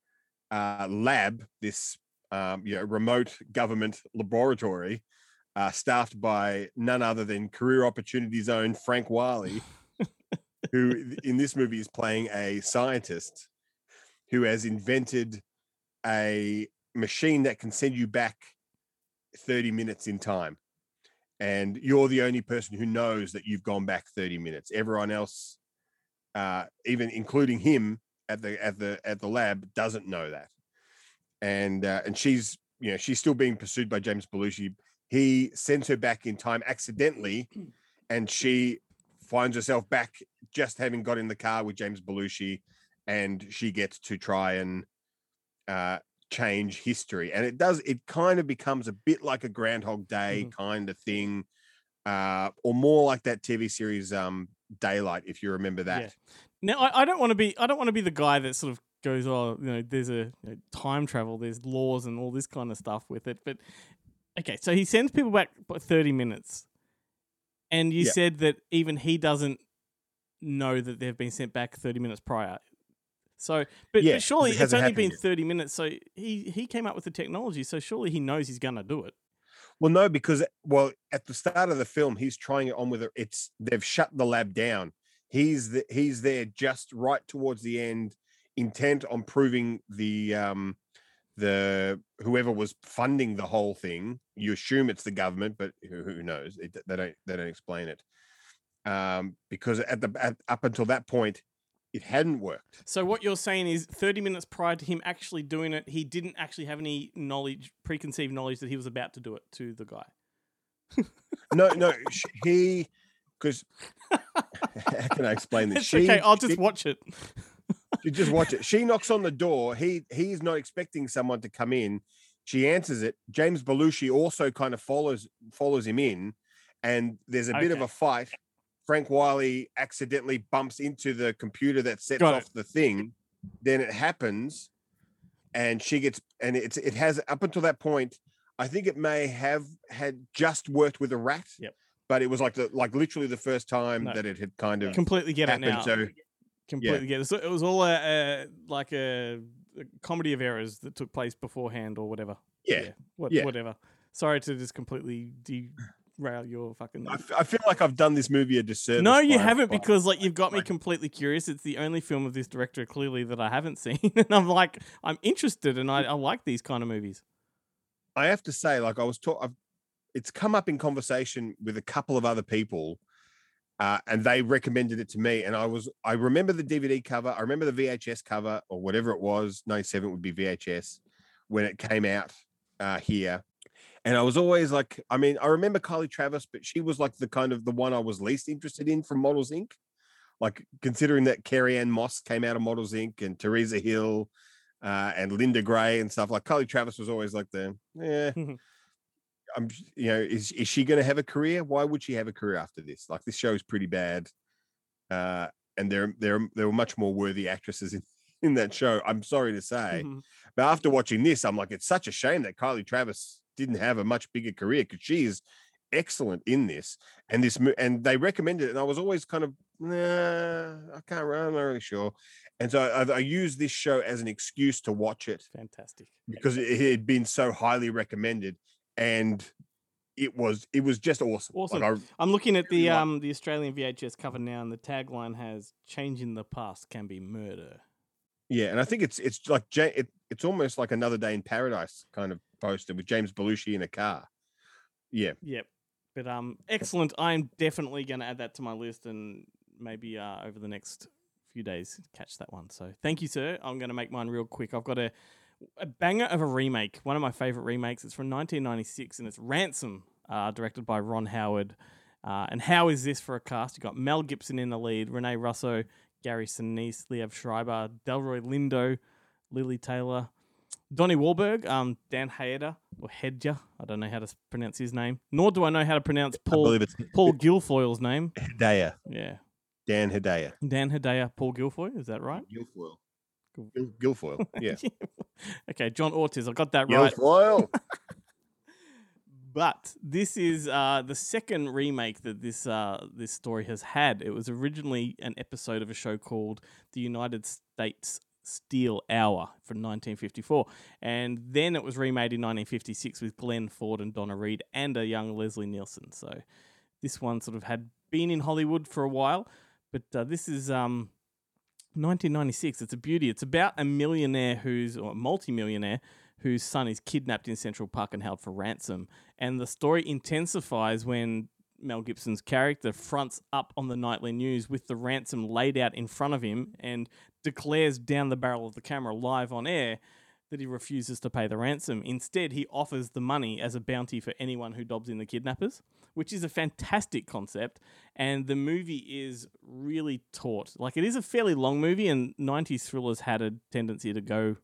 uh, lab, this um, you know remote government laboratory. Uh, staffed by none other than career opportunity zone Frank Whaley, who in this movie is playing a scientist who has invented a machine that can send you back 30 minutes in time. And you're the only person who knows that you've gone back 30 minutes. Everyone else, uh, even including him at the at the at the lab, doesn't know that. And uh, and she's you know she's still being pursued by James Belushi. He sends her back in time accidentally, and she finds herself back just having got in the car with James Belushi, and she gets to try and uh, change history. And it does, it kind of becomes a bit like a Groundhog Day kind of thing, uh, or more like that TV series um, Daylight, if you remember that. Yeah. Now, I, I don't want to be. I don't want to be the guy that sort of goes, "Oh, you know, there's a you know, time travel, there's laws and all this kind of stuff with it." But okay, so he sends people back thirty minutes, and you Yeah. said that even he doesn't know that they've been sent back thirty minutes prior. So, but, Yeah, but surely it it's only been yet. thirty minutes. So he he came up with the technology. So surely he knows he's gonna do it. Well, no, because well, at the start of the film, he's trying it on with. It's they've shut the lab down. He's the, he's there just right towards the end, intent on proving the um the whoever was funding the whole thing. You assume it's the government, but who, who knows? It, they don't they don't explain it. Um, because at the at, up until that point, it hadn't worked. So what you're saying is 30 minutes prior to him actually doing it, he didn't actually have any knowledge, preconceived knowledge that he was about to do it to the guy. No, no, he because how can I explain this? It's okay. I'll just she- watch it. You just watch it. She knocks on the door. He he's not expecting someone to come in. She answers it. James Belushi also kind of follows follows him in, and there's a bit of a fight. Frank Whaley accidentally bumps into the computer that sets Got it. off the thing. Then it happens, and she gets and it's it has up until that point. I think it may have had just worked with a rat. Yep. But it was like the like literally the first time No. that it had kind of Completely get it now. So Completely get it. So it was all a, a like a, a comedy of errors that took place beforehand or whatever. Yeah. What, Yeah. Whatever. Sorry to just completely derail your fucking. I, f- I feel like I've done this movie a disservice. no, you by- haven't by- because like you've got me completely curious. It's the only film of this director clearly that I haven't seen, and I'm like I'm interested and I, I like these kind of movies. I have to say, like I was taught, it's come up in conversation with a couple of other people, uh, and they recommended it to me. And I was, I remember the DVD cover, I remember the VHS cover or whatever it was. '97 would be VHS when it came out uh, here. And I was always like, I mean, I remember Kylie Travis, but she was like the kind of the one I was least interested in from Models Inc. Like considering that Carrie Ann Moss came out of Models Inc. and Teresa Hill uh, and Linda Gray and stuff. Like Kylie Travis was always like the, yeah, I'm, you know, is is she going to have a career? Why would she have a career after this? Like this show is pretty bad, uh, and there there there were much more worthy actresses in in that show. I'm sorry to say, Mhm. but after watching this, I'm like, it's such a shame that Kylie Travis didn't have a much bigger career because she is excellent in this. And this and they recommended it, and I was always kind of, nah, I can't. I'm not really sure. And so I, I used this show as an excuse to watch it Fantastic. because it had been so highly recommended, and it was it was just awesome. Awesome. Like, I, I'm looking at the um the Australian VHS cover now, and the tagline has "Changing the past can be murder." Yeah, and I think it's it's like it, it's almost like another day in paradise kind of poster with James Belushi in a car. Yeah, Yep. But um, excellent. I'm definitely going to add that to my list, and maybe uh, over the next few days catch that one. So thank you, sir. I'm going to make mine real quick. I've got a a banger of a remake. One of my favorite remakes. It's from 1996, and it's Ransom, uh, directed by Ron Howard. Uh, and how is this for a cast? You got Mel Gibson in the lead, Rene Russo, Gary Sinise, Liev Schreiber, Delroy Lindo, Lili Taylor, Donnie Wahlberg, um, Dan Hayeda or Hedja. I don't know how to pronounce his name. Nor do I know how to pronounce Paul Paul Guilfoyle's name. Hedaya, Yeah, Dan Hedaya, Dan Hedaya, Paul Guilfoyle. Is that right? Guilfoyle, Guilfoyle. Yeah, okay, John Ortiz. I got that right. Guilfoyle. But this is uh, the second remake that this uh, this story has had. It was originally an episode of a show called The United States Steel Hour from 1954, and then it was remade in 1956 with Glenn Ford and Donna Reed and a young Leslie Nielsen. So this one sort of had been in Hollywood for a while, but uh, this is um, 1996. It's a beauty. It's about a millionaire who's or a multimillionaire whose son is kidnapped in Central Park and held for ransom. And the story intensifies when Mel Gibson's character fronts up on the nightly news with the ransom laid out in front of him and declares down the barrel of the camera live on air that he refuses to pay the ransom. Instead, he offers the money as a bounty for anyone who dobs in the kidnappers, which is a fantastic concept. And the movie is really taut. Like, it is a fairly long movie, and 90s thrillers had a tendency to go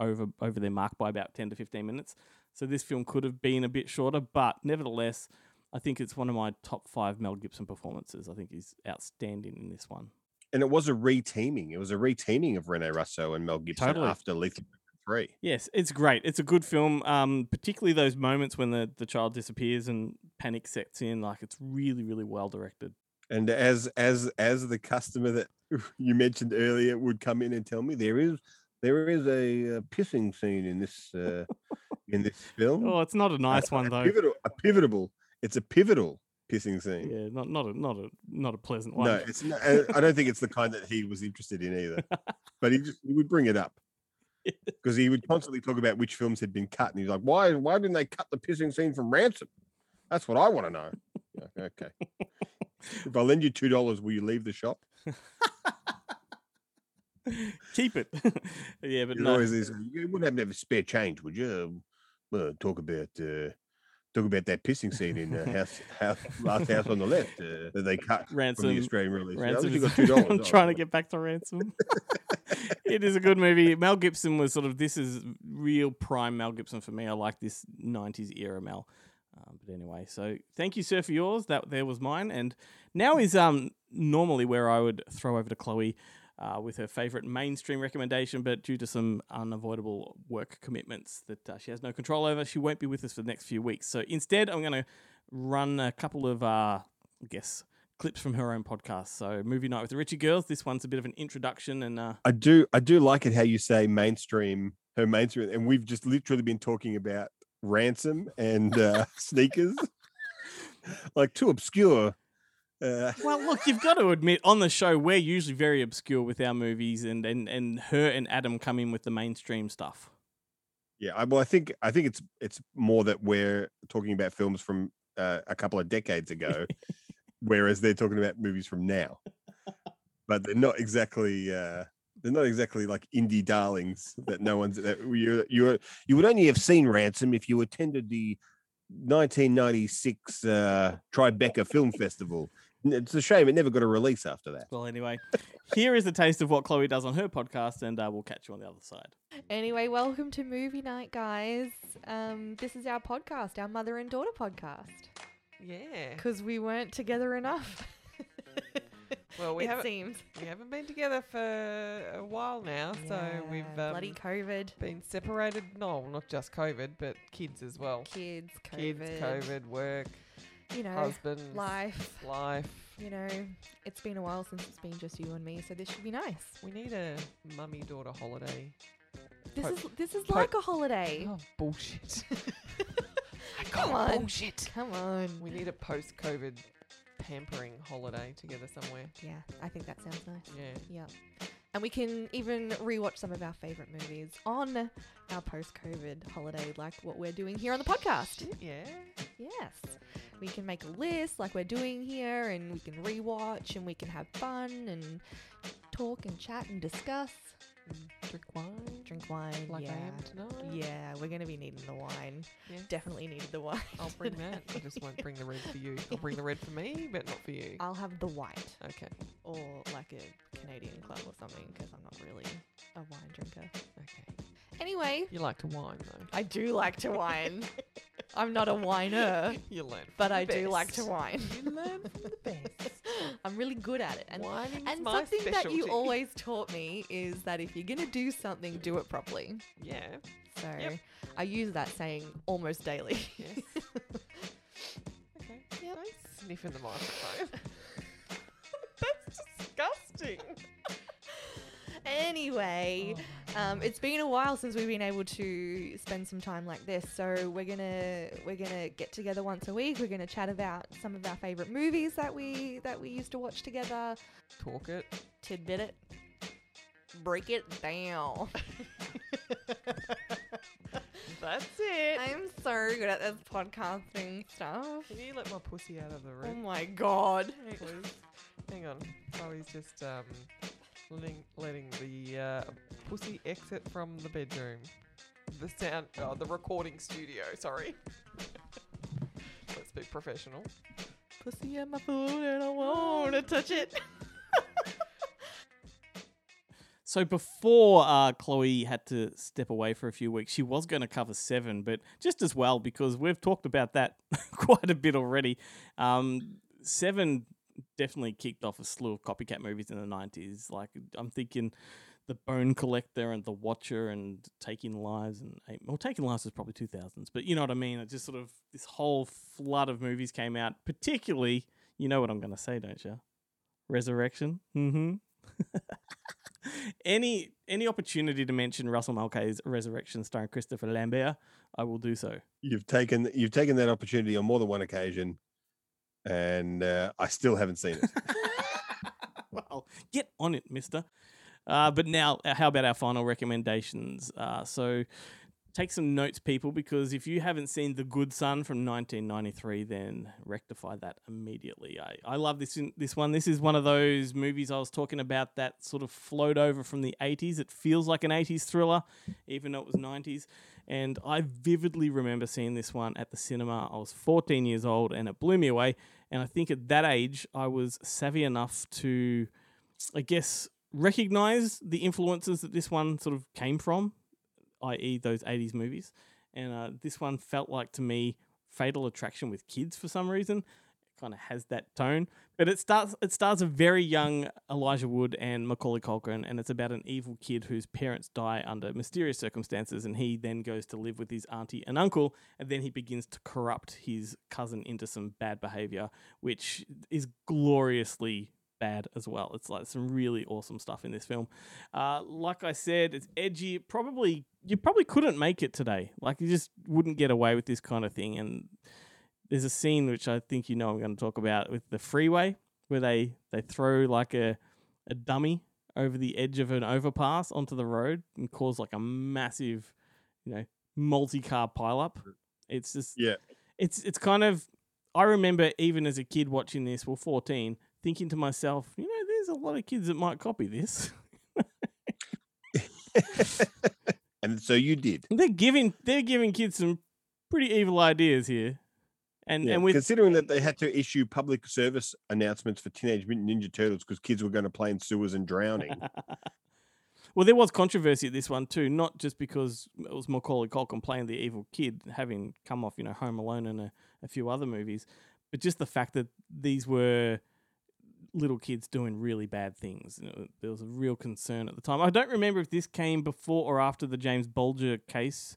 over over their mark by about 10 to 15 minutes. So this film could have been a bit shorter, but nevertheless, I think it's one of my top five Mel Gibson performances. I think he's outstanding in this one. and it was a reteaming. It was a reteaming of Rene Russo and Mel Gibson Totally. after Lethal Weapon Three. Yes, it's great. It's a good film, um, particularly those moments when the, the child disappears and panic sets in. Like, it's really, really well directed. And as as as the customer that you mentioned earlier would come in and tell me there is there is a, uh pissing scene in this uh, in this film. Oh, it's not a nice A- one, a though. Pivotal, a pivotal. It's a pivotal pissing scene. Yeah, not not a not a not a pleasant one. No, it's not, I I don't think it's the kind that he was interested in either. But he just he would bring it up because he would constantly talk about which films had been cut, and he's like, "Why why didn't they cut the pissing scene from Ransom?" That's what I want to know. Okay. if I lend you two dollars, will you leave the shop? Keep it. yeah, but no. you wouldn't have to have spare change, would you? Uh, talk about uh, talk about that pissing scene in uh, house, house last house on the left uh, that they cut Ransom. from the Australian release. Ransom you is- got two dollars. I'm trying to get back to Ransom. it is a good movie. Mel Gibson was sort of this is real prime Mel Gibson for me. I like this '90s era Mel. Um, but anyway, so thank you, sir, for yours. That there was mine, and now is um normally where I would throw over to Chloe. Uh, with her favorite mainstream recommendation, but due to some unavoidable work commitments that uh, she has no control over, she won't be with us for the next few weeks. So instead, I'm going to run a couple of, uh, I guess, clips from her own podcast. So, Movie Night with the Richie Girls. This one's a bit of an introduction, and uh, I do I do like it how you say mainstream her mainstream and we've just literally been talking about ransom and uh, sneakers like too obscure uh, well, look, you've got to admit, on the show, we're usually very obscure with our movies, and and and her and Adam come in with the mainstream stuff. yeah I, well I think I think it's it's more that we're talking about films from uh, a couple of decades ago whereas they're talking about movies from now. but they're not exactly uh they're not exactly like indie darlings that no one's that you you you would only have seen ransom if you attended the 1996 uh Tribeca Film Festival. N- It's a shame it never got a release after that. Well, anyway, here is a taste of what Chloe does on her podcast, and uh, we'll catch you on the other side. Anyway, welcome to movie night, guys. Um, this is our podcast, our mother and daughter podcast. Yeah. Because we weren't together enough. Well, we it haven't seems. we haven't been together for a while now, so we've um, bloody COVID. been separated. No, not just COVID, but kids as well. Kids, kids, COVID. COVID, work, You know, husband, life. life. You know, it's been a while since it's been just you and me, so this should be nice. We need a mummy daughter holiday. This is this is like a holiday. Oh, bullshit. Come on. bullshit. Come on. We need a post-COVID pampering holiday together somewhere. Yeah, I think that sounds nice. Yeah. Yep. And we can even rewatch some of our favorite movies on our post-COVID holiday, like what we're doing here on the podcast. Yeah. Yes. We can make a list like we're doing here, and we can rewatch, and we can have fun and talk and chat and discuss. Mm-hmm. Drink wine. Drink wine. Like yeah. I am tonight. Yeah, we're gonna be needing the wine. Yeah. Definitely needed the wine. I'll bring that. I just won't bring the red for you. I'll bring the red for me, but not for you. I'll have the white. Okay. Or like a Canadian club or something, because I'm not really a wine drinker. Okay. Anyway, You like to wine though. I do like to wine. I'm not a whiner. You learn from but I do like to wine. You learn from the best. I'm really good at it. And, and my something that you specialty. always taught me is that if you're going to do something, do it properly. Yeah. So Yep. I use that saying almost daily. Yes. okay. Yep. Don't sniff in the microphone. That's disgusting. Anyway, um, it's been a while since we've been able to spend some time like this, so we're gonna we're gonna get together once a week. We're gonna chat about some of our favorite movies that we that we used to watch together. Talk it. Tidbit it. Break it down. That's it. I'm so good at this podcasting stuff. Can you let my pussy out of the room? Oh my god. Please. Hang on. Chloe's just um letting letting the uh, pussy exit from the bedroom. The sound oh, the recording studio, sorry. Let's be professional. Pussy at my food and I wanna touch it. So before uh, Chloe had to step away for a few weeks, she was going to cover Seven, but just as well because we've talked about that quite a bit already. Um, Seven definitely kicked off a slew of copycat movies in the nineties. Like I'm thinking, The Bone Collector and The Watcher and Taking Lives and well, Taking Lives was probably two thousands, but you know what I mean. It just sort of this whole flood of movies came out. Particularly, you know what I'm going to say, don't you? Resurrection. Mm-hmm. any any opportunity to mention Russell Mulcahy's Resurrection starring Christopher Lambert, I will do so. You've taken you've taken that opportunity on more than one occasion, and uh, I still haven't seen it. well, get on it, Mister. Uh, but now, uh, how about our final recommendations? Uh, so, take some notes, people, because if you haven't seen The Good Son from 1993, then rectify that immediately. I, I love this this one. This is one of those movies I was talking about that sort of flowed over from the 80s. It feels like an 80s thriller, even though it was 90s. And I vividly remember seeing this one at the cinema. I was 14 years old, and it blew me away. And I think at that age, I was savvy enough to, I guess, recognize the influences that this one sort of came from, i.e., those 80s movies. And uh, this one felt like to me Fatal Attraction with kids for some reason. It kind of has that tone, but it starts. It stars a very young Elijah Wood and Macaulay Culkin, and it's about an evil kid whose parents die under mysterious circumstances, and he then goes to live with his auntie and uncle, and then he begins to corrupt his cousin into some bad behavior, which is gloriously bad as well. It's like some really awesome stuff in this film. Uh, like I said, it's edgy. Probably you probably couldn't make it today. Like you just wouldn't get away with this kind of thing. And there's a scene which I think you know I'm going to talk about with the freeway where they they throw like a a dummy over the edge of an overpass onto the road and cause like a massive, you know, multi-car pileup. It's just yeah. It's it's kind of I remember even as a kid watching this, well, 14, thinking to myself, you know, there's a lot of kids that might copy this. and so you did. They're giving they're giving kids some pretty evil ideas here. And Yeah, and with considering that they had to issue public service announcements for Teenage Mutant Ninja Turtles because kids were going to play in sewers and drowning. Well, there was controversy at this one too, not just because it was Macaulay Culkin playing the evil kid, having come off, you know, Home Alone and a, a few other movies, but just the fact that these were little kids doing really bad things. You know, there was a real concern at the time. I don't remember if this came before or after the James Bulger case.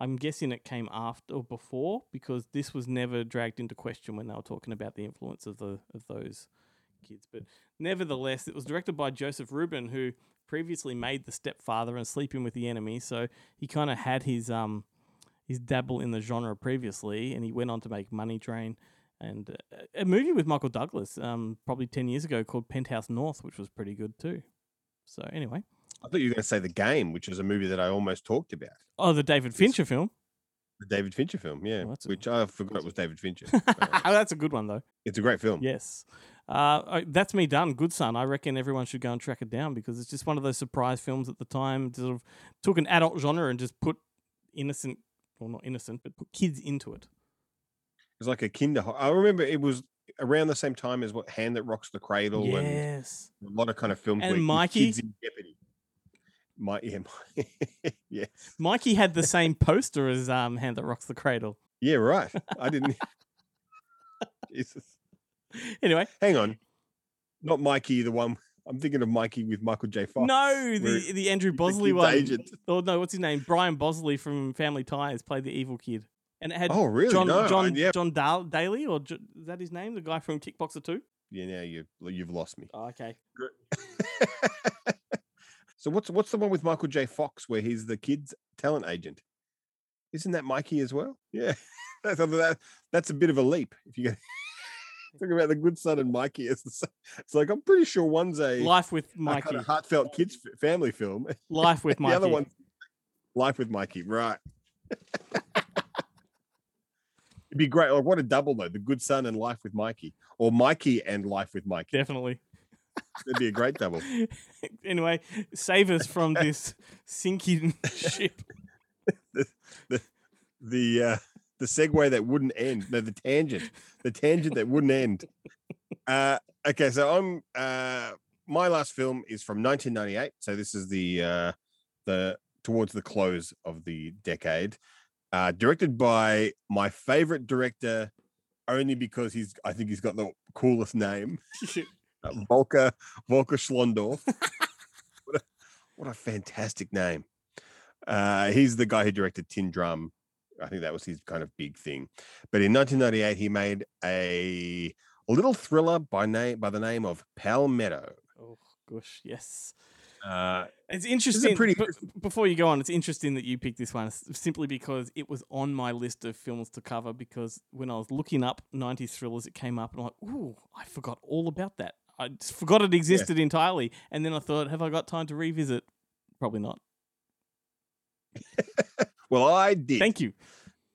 I'm guessing it came after or before because this was never dragged into question when they were talking about the influence of the of those kids. But nevertheless, it was directed by Joseph Ruben, who previously made The Stepfather and Sleeping with the Enemy. So he kind of had his um his dabble in the genre previously, and he went on to make Money Train and uh, a movie with Michael Douglas, um, probably ten years ago called Penthouse North, which was pretty good too. So anyway, I thought you were going to say The Game, which is a movie that I almost talked about. oh, the David Fincher film. The David Fincher film, yeah, which I forgot it was David Fincher. oh, that's a good one though. it's a great film. Yes. Uh, that's me done. Good son. I reckon everyone should go and track it down because it's just one of those surprise films at the time. Sort of took an adult genre and just put innocent, well, not innocent, but put kids into it. It was like a kinder. I remember it was around the same time as what Hand That Rocks the Cradle Yes. and a lot of kind of films And Mikey? kids in jeopardy. My, yeah, yeah, Mikey had the same poster as um, Hand That Rocks the Cradle. yeah, right. I didn't. Jesus. Anyway, hang on, not Mikey, the one. I'm thinking of Mikey with Michael J. Fox. No, the the Andrew Bosley one. agent. Oh no, what's his name? Brian Bosley from Family Ties played the evil kid, and it had Oh, really? John No, I- John yeah. John Dal- Daly or Jo- is that his name? The guy from Kickboxer Two. Yeah, now you you've lost me. Oh, okay. So what's what's the one with Michael J. Fox where he's the kid's talent agent? Isn't that Mikey as well? Yeah, that's that, that's a bit of a leap. If you go talking about the good son and Mikey, it's the, it's like I'm pretty sure one's a Life with a kind Mikey. of heartfelt kids family film. Life with Mikey. the other one, Life with Mikey, right? It'd be great. Like, what a double though. The good son and Life with Mikey, or Mikey and Life with Mikey. Definitely. That'd be a great double. anyway, save us from this sinking ship. the the the, uh, the segue that wouldn't end. No, the tangent, the tangent that wouldn't end. Uh, okay, so I'm uh, my last film is from 1998. So this is the uh, the towards the close of the decade. Uh, directed by my favorite director, only because he's I think he's got the coolest name, Volker Volker Schlöndorff. what, a, what a fantastic name! Uh, he's the guy who directed Tin Drum. I think that was his kind of big thing. But in 1998, he made a little thriller by name by the name of Palmetto. Oh gosh, yes. Uh, It's this is a interesting. pretty but before you go on, it's interesting that you picked this one simply because it was on my list of films to cover. Because when I was looking up 90s thrillers, it came up and I'm like, ooh, I forgot all about that. I just forgot it existed entirely. And then I thought, have I got time to revisit? Probably not. Well, I did. Thank you.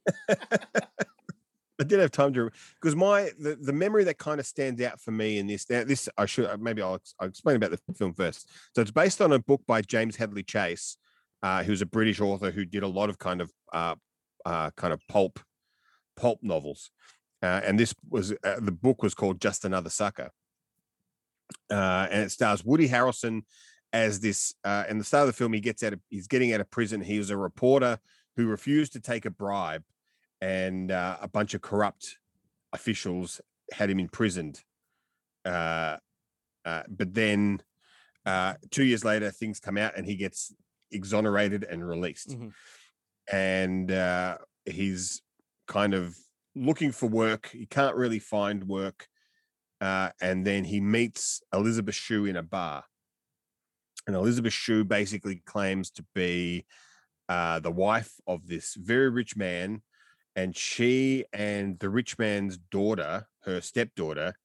I did have time to because my the, the memory that kind of stands out for me in this now this I should uh, maybe I'll, I'll explain about the film first. So it's based on a book by James Hadley Chase, uh, who's a British author who did a lot of kind of uh, uh, kind of pulp pulp novels, uh, and this was uh, the book was called Just Another Sucker, uh, and it stars Woody Harrelson as this. Uh, in the start of the film, he gets out of he's getting out of prison. He was a reporter who refused to take a bribe and uh, a bunch of corrupt officials had him imprisoned. Uh, uh, but then uh, two years later, things come out and he gets exonerated and released. Mhm. And uh, he's kind of looking for work. He can't really find work. Uh, and then he meets Elizabeth Shue in a bar. And Elizabeth Shue basically claims to be uh, the wife of this very rich man and she and the rich man's daughter, her stepdaughter,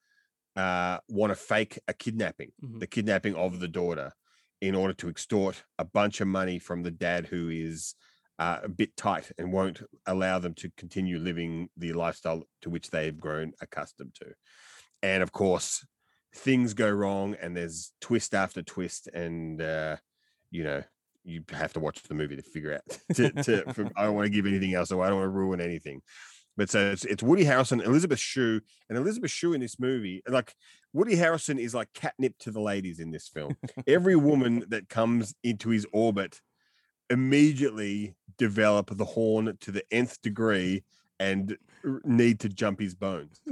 uh, want to fake a kidnapping, Mhm. the kidnapping of the daughter, in order to extort a bunch of money from the dad who is uh, a bit tight and won't allow them to continue living the lifestyle to which they've grown accustomed to. And of course, things go wrong, and there's twist after twist, and uh, you know you have to watch the movie to figure out. To, to, for, I don't want to give anything else, away I don't want to ruin anything. But so it's, it's Woody Harrelson Elizabeth Shue, and Elizabeth Shue in this movie. Like Woody Harrelson is like catnip to the ladies in this film. Every woman that comes into his orbit immediately develop the horn to the nth degree and need to jump his bones.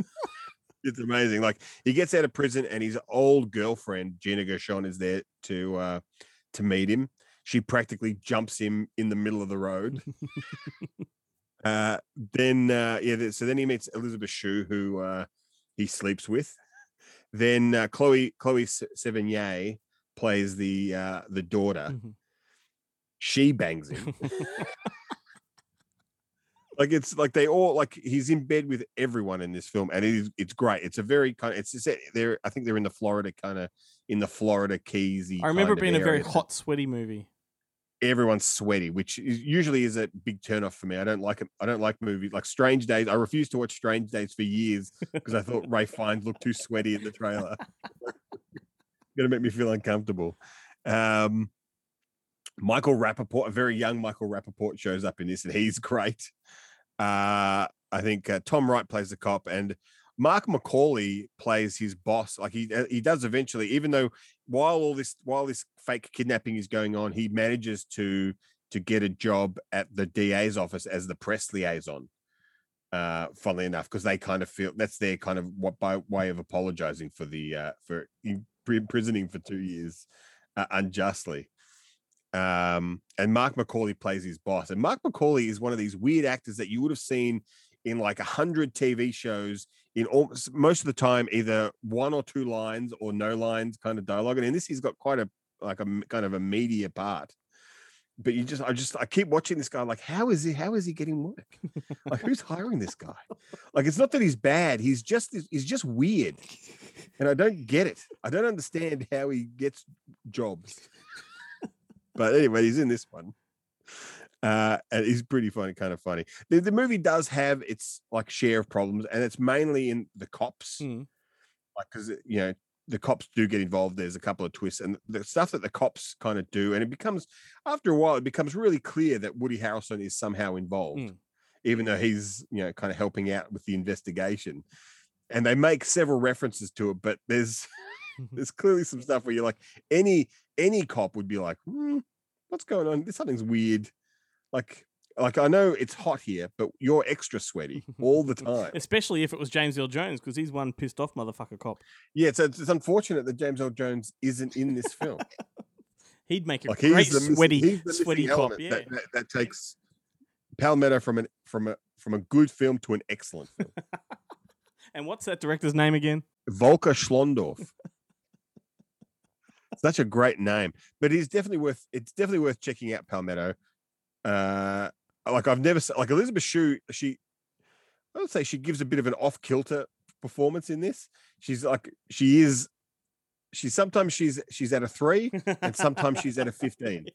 it's amazing. Like he gets out of prison and his old girlfriend Gina Gershon is there to uh to meet him. She practically jumps him in the middle of the road. uh then uh yeah, so then he meets Elizabeth Shue who uh he sleeps with. Then uh, Chloe Chloe Sevigny plays the uh the daughter. She bangs him. like it's like they all like he's in bed with everyone in this film and it is it's great. It's a very kind of it's set there i think they're in the florida kind of in the florida keys I remember it being a very hot, sweaty movie. everyone's sweaty which is, usually is a big turnoff for me. I don't like it i don't like movies like strange days i refused to watch strange days for years because i thought Ralph Fiennes looked too sweaty in the trailer. Gonna make me feel uncomfortable. Um Michael Rapaport, a very young Michael Rapaport, shows up in this, and he's great. Uh, I think uh, Tom Wright plays the cop, and Marc Macaulay plays his boss. Like he uh, he does eventually, even though while all this while this fake kidnapping is going on, he manages to to get a job at the DA's office as the press liaison. Uh, funnily enough, because they kind of feel that's their kind of what by way of apologizing for the uh, for imprisoning for two years uh, unjustly um, and Marc Macaulay plays his boss. And Marc Macaulay is one of these weird actors that you would have seen in like a hundred TV shows. In almost most of the time, either one or two lines or no lines kind of dialogue. And in this, he's got quite a like a kind of a media part. But you just, I just, I keep watching this guy. Like, how is he? How is he getting work? like, who's hiring this guy? Like, it's not that he's bad. He's just, he's just weird, and I don't get it. I don't understand how he gets jobs but anyway, he's in this one. Uh, and he's pretty funny, kind of funny. The, the movie does have its like share of problems, and it's mainly in the cops, mm. like because uh, you know the cops do get involved. There's a couple of twists, and the stuff that the cops kind of do, and it becomes after a while, it becomes really clear that Woody Harrelson is somehow involved, mm. even though he's you know kind of helping out with the investigation. And they make several references to it, but there's there's clearly some stuff where you're like any any cop would be like "Hmm, what's going on something's weird like like i know it's hot here but you're extra sweaty all the time Especially if it was James Earl Jones, because he's one pissed off motherfucker cop. yeah so it's, it's unfortunate that james earl jones isn't in this film He'd make a like great he's the missing- sweaty, he's sweaty cop. Yeah. that, that, that takes palmetto from an from a from a good film to an excellent film And what's that director's name again? Volker Schlöndorff. Such a great name, but it's definitely worth. It's definitely worth checking out Palmetto. Uh, like I've never like Elizabeth Shue. She, I would say she gives a bit of an off kilter performance in this. She's like she is. She sometimes she's she's at a three, and sometimes she's at a fifteen.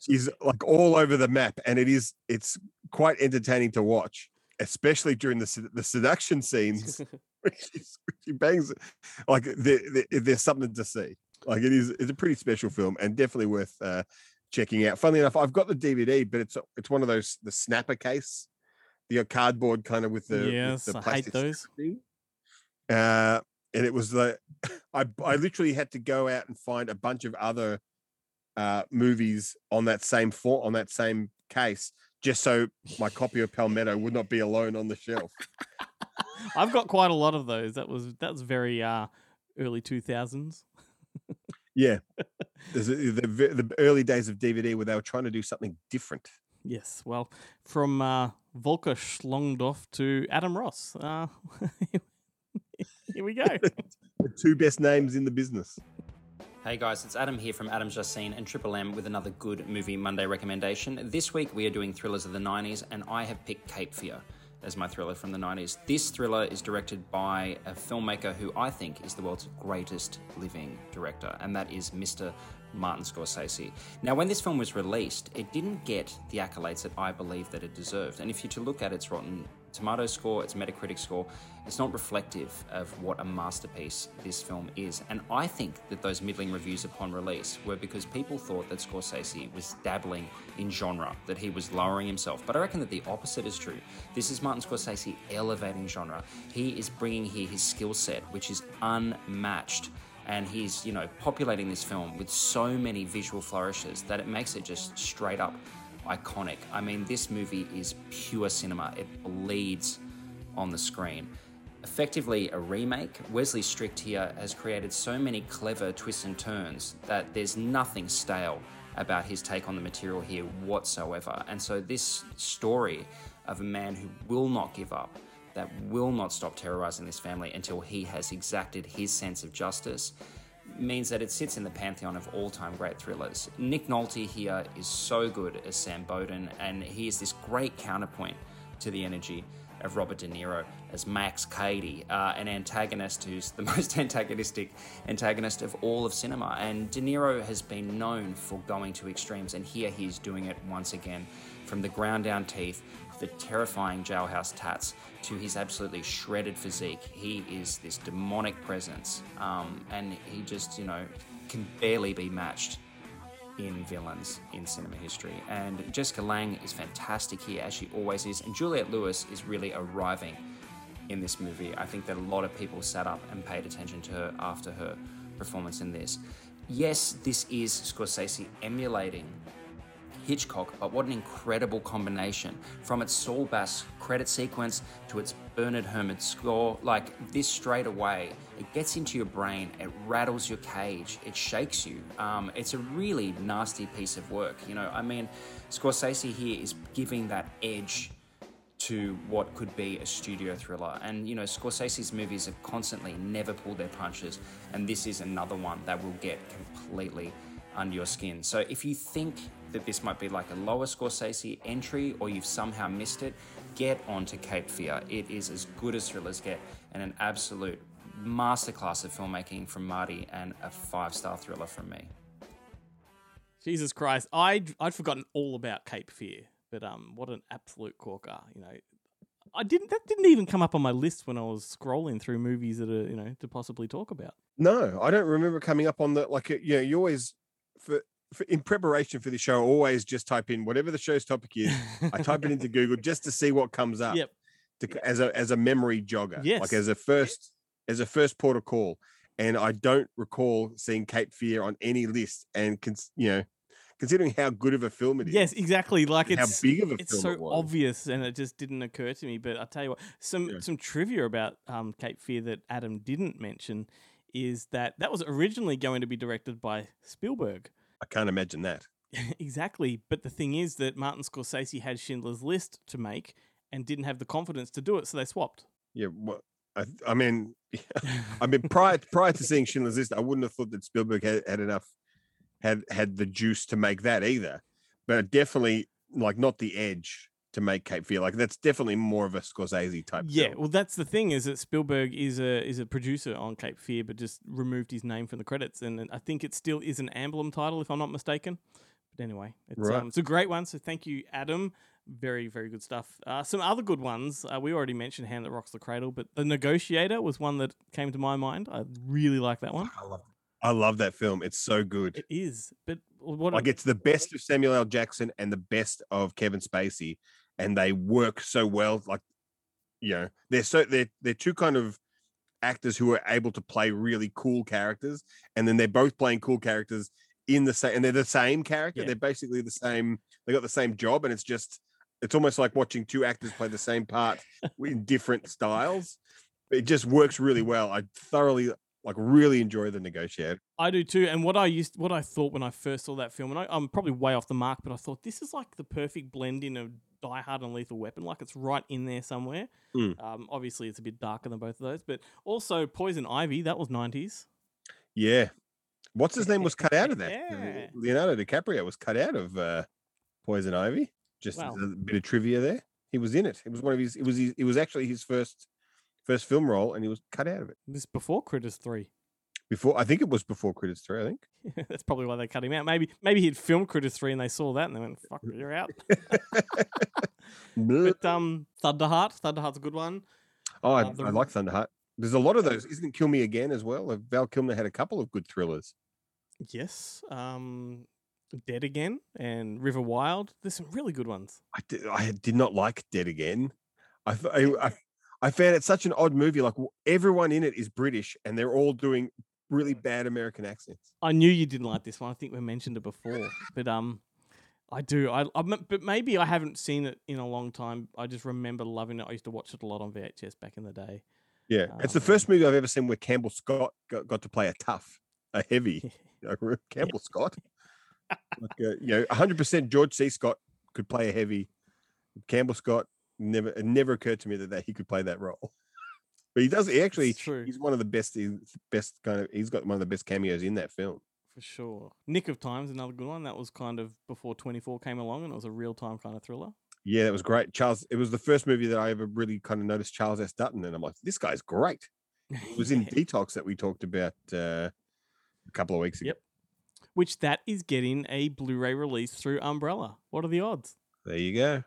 She's like all over the map, and it is it's quite entertaining to watch, especially during the the seduction scenes. she bangs like there, there- there's something to see like it is it's a pretty special film and definitely worth uh checking out funnily enough i've got the dvd but it's it's one of those the snapper case the cardboard kind of with the with Yes, the I hate plastic those. thing. uh and it was the i i literally had to go out and find a bunch of other uh movies on that same for on that same case just so my copy of palmetto would not be alone on the shelf I've got quite a lot of those. That was that was very uh, early two thousands. Yeah, There's a- the the early days of DVD where they were trying to do something different. Yes, well, from uh, Volker Schlongdorf to Adam Ross. Uh, here we go. The two best names in the business. Hey guys, it's Adam here from Adam's Just Seen and Triple M with another good movie Monday recommendation. This week we are doing thrillers of the 90s, and I have picked Cape Fear as my thriller from the 90s. This thriller is directed by a filmmaker who I think is the world's greatest living director, and that is Mr. Martin Scorsese. Now, when this film was released, it didn't get the accolades that I believe that it deserved. And if you to look at its Rotten Tomato score, its Metacritic score, it's not reflective of what a masterpiece this film is. And I think that those middling reviews upon release were because people thought that Scorsese was dabbling in genre, that he was lowering himself. But I reckon that the opposite is true. This is Martin Scorsese elevating genre. He is bringing here his skill set, which is unmatched and he's you know populating this film with so many visual flourishes that it makes it just straight up iconic. I mean, this movie is pure cinema. It bleeds on the screen. Effectively a remake, Wesley Strick here has created so many clever twists and turns that there's nothing stale about his take on the material here whatsoever. And so this story of a man who will not give up, that will not stop terrorizing this family until he has exacted his sense of justice means that it sits in the pantheon of all-time great thrillers. Nick Nolte here is so good as Sam Bowden, and he is this great counterpoint to the energy of Robert De Niro as Max Cady, uh, an antagonist who's the most antagonistic antagonist of all of cinema. And De Niro has been known for going to extremes, and here he's doing it once again. From the ground down teeth, the terrifying jailhouse tats, to his absolutely shredded physique, he is this demonic presence, um, and he just, you know, can barely be matched in villains in cinema history. And Jessica Lange is fantastic here, as she always is, and Juliette Lewis is really arriving in this movie. I think that a lot of people sat up and paid attention to her after her performance in this. Yes, this is Scorsese emulating Hitchcock, but what an incredible combination. From its Saul Bass credit sequence to its Bernard Herrmann score, like this straight away, it gets into your brain, it rattles your cage, it shakes you. Um, it's a really nasty piece of work. You know, I mean, Scorsese here is giving that edge to what could be a studio thriller. And you know, Scorsese's movies have constantly never pulled their punches, and this is another one that will get completely under your skin. So if you think that this might be like a lower Scorsese entry or you've somehow missed it, get onto Cape Fear. It is as good as thrillers get and an absolute masterclass of filmmaking from Marty and a five star thriller from me. Jesus Christ, I'd I'd forgotten all about Cape Fear, but um, what an absolute corker! You know, I didn't that didn't even come up on my list when I was scrolling through movies that are you know to possibly talk about. No, I don't remember coming up on the like. You know, you always for, for in preparation for the show, always just type in whatever the show's topic is. I type it into Google just to see what comes up. Yep. To, as a as a memory jogger, Yes. like as a first as a first port of call. And I don't recall seeing Cape Fear on any list. And cons- you know, considering how good of a film it is, Yes, exactly. Like and how it's big of a it's film so it was. obvious, and it just didn't occur to me. But I will tell you what, some some trivia about um, Cape Fear that Adam didn't mention is that that was originally going to be directed by Spielberg. I can't imagine that. exactly. But the thing is that Martin Scorsese had Schindler's List to make and didn't have the confidence to do it, so they swapped. Yeah, well, I, I mean, I mean, prior prior to seeing Schindler's List, I wouldn't have thought that Spielberg had, had enough had had the juice to make that either. But definitely, like, not the edge to make Cape Fear. Like, that's definitely more of a Scorsese type. Yeah, film. well, that's the thing is that Spielberg is a is a producer on Cape Fear, but just removed his name from the credits, and I think it still is an Amblin title, if I'm not mistaken. But anyway, it's, Right. um, it's a great one. So thank you, Adam. Very very good stuff. Uh, some other good ones. Uh, we already mentioned Hand That Rocks the Cradle, but The Negotiator was one that came to my mind. I really like that one. I love I love that film. It's so good. It is, but what? like it's the best of Samuel L. Jackson and the best of Kevin Spacey, and they work so well. Like, you know, they're so they're they're two kind of actors who are able to play really cool characters, and then they're both playing cool characters in the same, and they're the same character. Yeah. They're basically the same. They got the same job, and it's just it's almost like watching two actors play the same part in different styles. It just works really well. I thoroughly like really enjoy the negotiator. I do too. And what I used, what I thought when I first saw that film, and I, I'm probably way off the mark, but I thought this is like the perfect blending of Die Hard and Lethal Weapon. Like it's right in there somewhere. Mm. Um, obviously, it's a bit darker than both of those, but also Poison Ivy. That was 90s. Yeah. What's his name was cut out of that. Yeah. Leonardo DiCaprio was cut out of uh, Poison Ivy. Just Wow. a bit of trivia there. He was in it. It was one of his. It was. His, it was actually his first first film role, and he was cut out of it. This before Critters Three. Before I think it was before Critters Three. I think. That's probably why they cut him out. Maybe maybe he'd filmed Critters three and they saw that and they went, "Fuck, you're out." but um, Thunderheart, Thunderheart's a good one. Oh, I, Uh, the- I like Thunderheart. There's a lot of those. Isn't Kill Me Again as well? Val Kilmer had a couple of good thrillers. Yes. Um, Dead Again and River Wild. There's some really good ones. I did, I did not like Dead Again. I, th- I, I, I found it such an odd movie. Like everyone in it is British and they're all doing really bad American accents. I knew you didn't like this one. I think we mentioned it before, but um, I do. I but maybe I haven't seen it in a long time. I just remember loving it. I used to watch it a lot on VHS back in the day. Yeah, it's the first movie I've ever seen where Campbell Scott got, got to play a tough, a heavy. You know, Campbell Scott, like uh, you know, 100 percent George C. Scott could play a heavy. Campbell Scott never it never occurred to me that, that he could play that role. But he does. He actually, he's one of the best. He's best kind of. He's got one of the best cameos in that film. For sure. Nick of Time's another good one. That was kind of before 24 came along and it was a real time kind of thriller. Yeah, that was great. Charles. It was the first movie that I ever really kind of noticed Charles S. Dutton, and I'm like, this guy's great. It was in Detox that we talked about uh, a couple of weeks ago. Yep. Which that is getting a Blu ray release through Umbrella. What are the odds? There you go.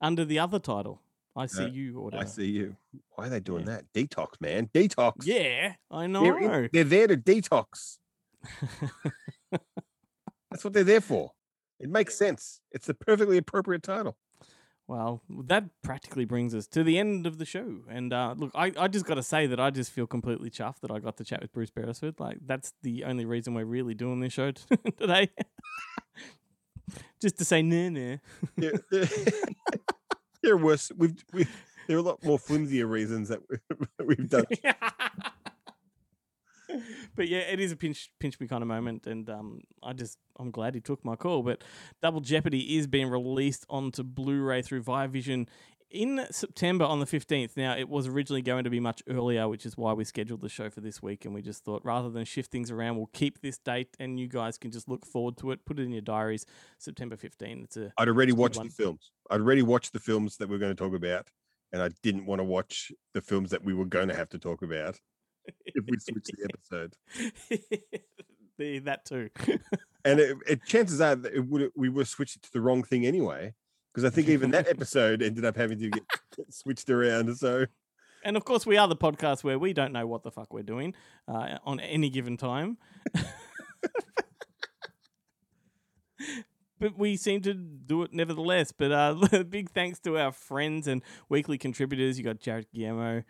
Under the other title, I See Uh, You or. I see you. Why are they doing that? Detox, man. Detox. Yeah, I know. They're, in- they're there to detox. That's what they're there for. It makes sense. It's the perfectly appropriate title. Well, that practically brings us to the end of the show. And uh, look, I, I just got to say that I just feel completely chuffed that I got to chat with Bruce Beresford. Like, that's the only reason we're really doing this show t- today. just to say, nah, nah. Yeah, There worse. We've, we've there are a lot more flimsier reasons that we- we've done. but yeah, it is a pinch pinch me kind of moment, and um, I just I'm glad he took my call. But Double Jeopardy is being released onto Blu-ray through Viavision in September on the 15th. Now, it was originally going to be much earlier, which is why we scheduled the show for this week. And we just thought rather than shift things around, we'll keep this date and you guys can just look forward to it. Put it in your diaries. September 15th. It's a I'd already watched one. the films. I'd already watched the films that we're going to talk about, and I didn't want to watch the films that we were going to have to talk about if we switched the episode. The- that too. And it, it, chances are that it would we would have switched it to the wrong thing anyway, because I think even that episode ended up having to get switched around. So And of course, we are the podcast where we don't know what the fuck we're doing uh, on any given time. but we seem to do it nevertheless. But uh, big thanks to our friends and weekly contributors. You got Jarrett Guillermo,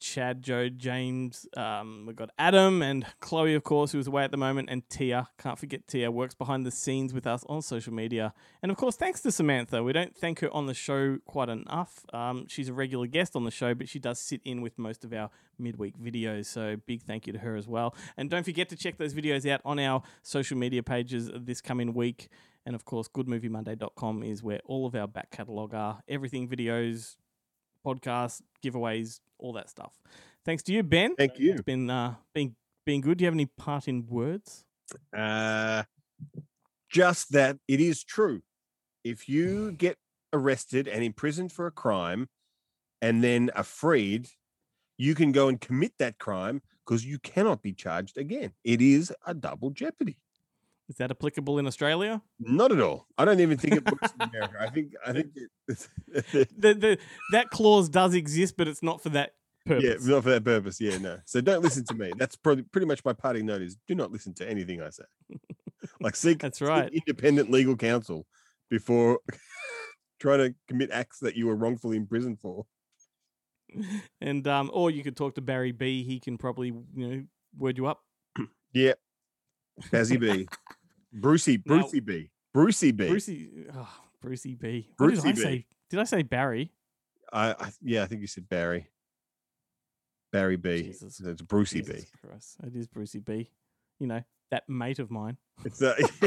Chad, Joe, James. Um, we've got Adam and Chloe, of course, who's away at the moment, and Tia. Can't forget Tia works behind the scenes with us on social media. And of course, thanks to Samantha. We don't thank her on the show quite enough. Um, she's a regular guest on the show, but she does sit in with most of our midweek videos. So big thank you to her as well. And don't forget to check those videos out on our social media pages this coming week. And of course, goodmoviemonday.com is where all of our back catalogue are. Everything videos, podcasts, giveaways, all that stuff. Thanks to you, Ben. Thank you. It's been uh, been been good. Do you have any parting words? uh, just that it is true. If you get arrested and imprisoned for a crime, and then are freed, you can go and commit that crime because you cannot be charged again. It is a double jeopardy. Is that applicable in Australia? Not at all. I don't even think it works in America. I think I think it, The, the, that clause does exist, but it's not for that purpose. yeah, not for that purpose. Yeah, no. So don't listen to me. That's probably pretty much my parting note is do not listen to anything I say. Like seek That's seek right. independent legal counsel before trying to commit acts that you were wrongfully imprisoned for. And um, or you could talk to Barry B. He can probably you know word you up. Yeah. Bazzy B. Brucey, Now- Brucey B. Brucey B. Brucey, oh, Brucey B. What did I Brucey B. say? Did I say Barry? I, I yeah, I think you said Barry. Barry B. Jesus. It's Brucey B. Jesus Christ, it is Brucey B. You know that mate of mine. It's uh,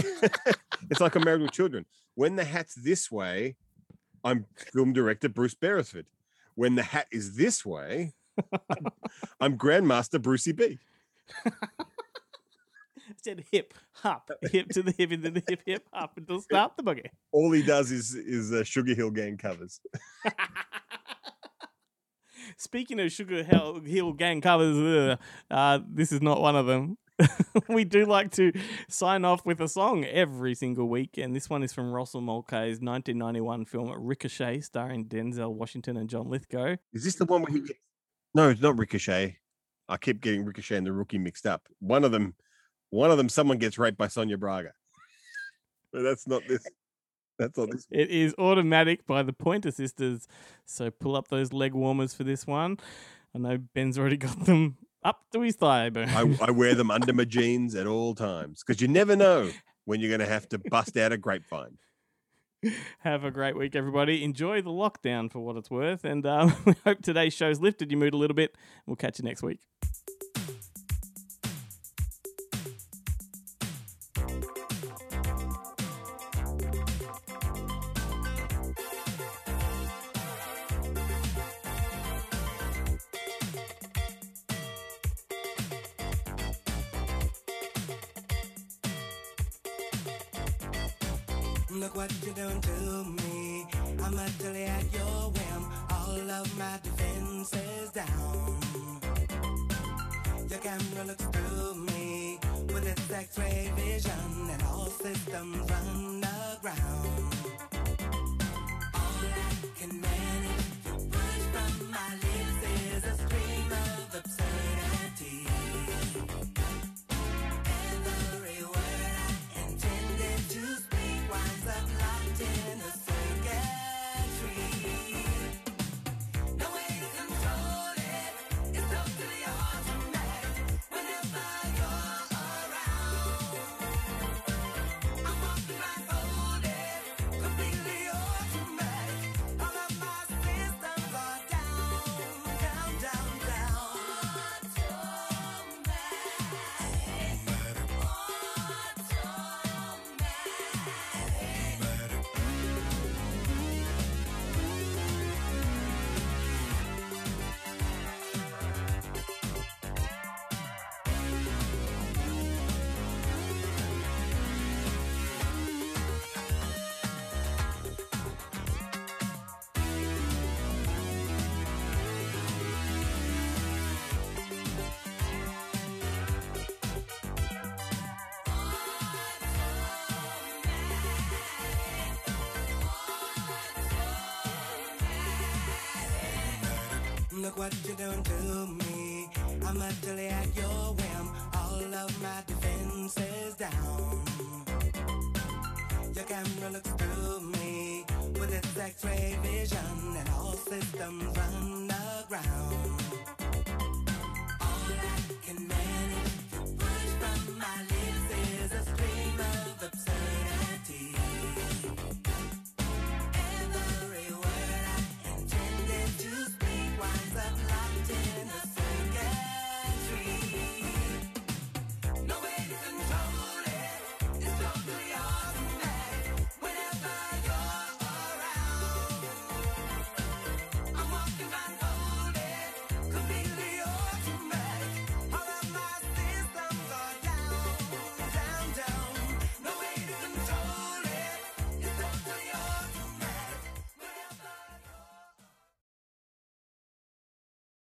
it's like I'm married with children. When the hat's this way, I'm film director Bruce Beresford. When the hat is this way, I'm Grandmaster Brucey B. said hip hop, hip to the hip, and then the hip hip hop until stop the buggy. All he does is is uh, Sugar Hill Gang covers. Speaking of Sugar Hill, Hill Gang covers, uh, uh, this is not one of them. we do like to sign off with a song every single week, and this one is from Russell Mulcahy's 1991 film Ricochet, starring Denzel Washington and John Lithgow. Is this the one where he gets? No, it's not Ricochet. I keep getting Ricochet and the Rookie mixed up. One of them, one of them, someone gets raped by Sonia Braga. But that's not this. That's not this. It is automatic by the Pointer Sisters, so pull up those leg warmers for this one. I know Ben's already got them up to his thigh bone. I, I wear them under my jeans at all times because you never know when you're going to have to bust out a grapevine. Have a great week, everybody. Enjoy the lockdown for what it's worth. And um, we hope today's show's lifted your mood a little bit. We'll catch you next week.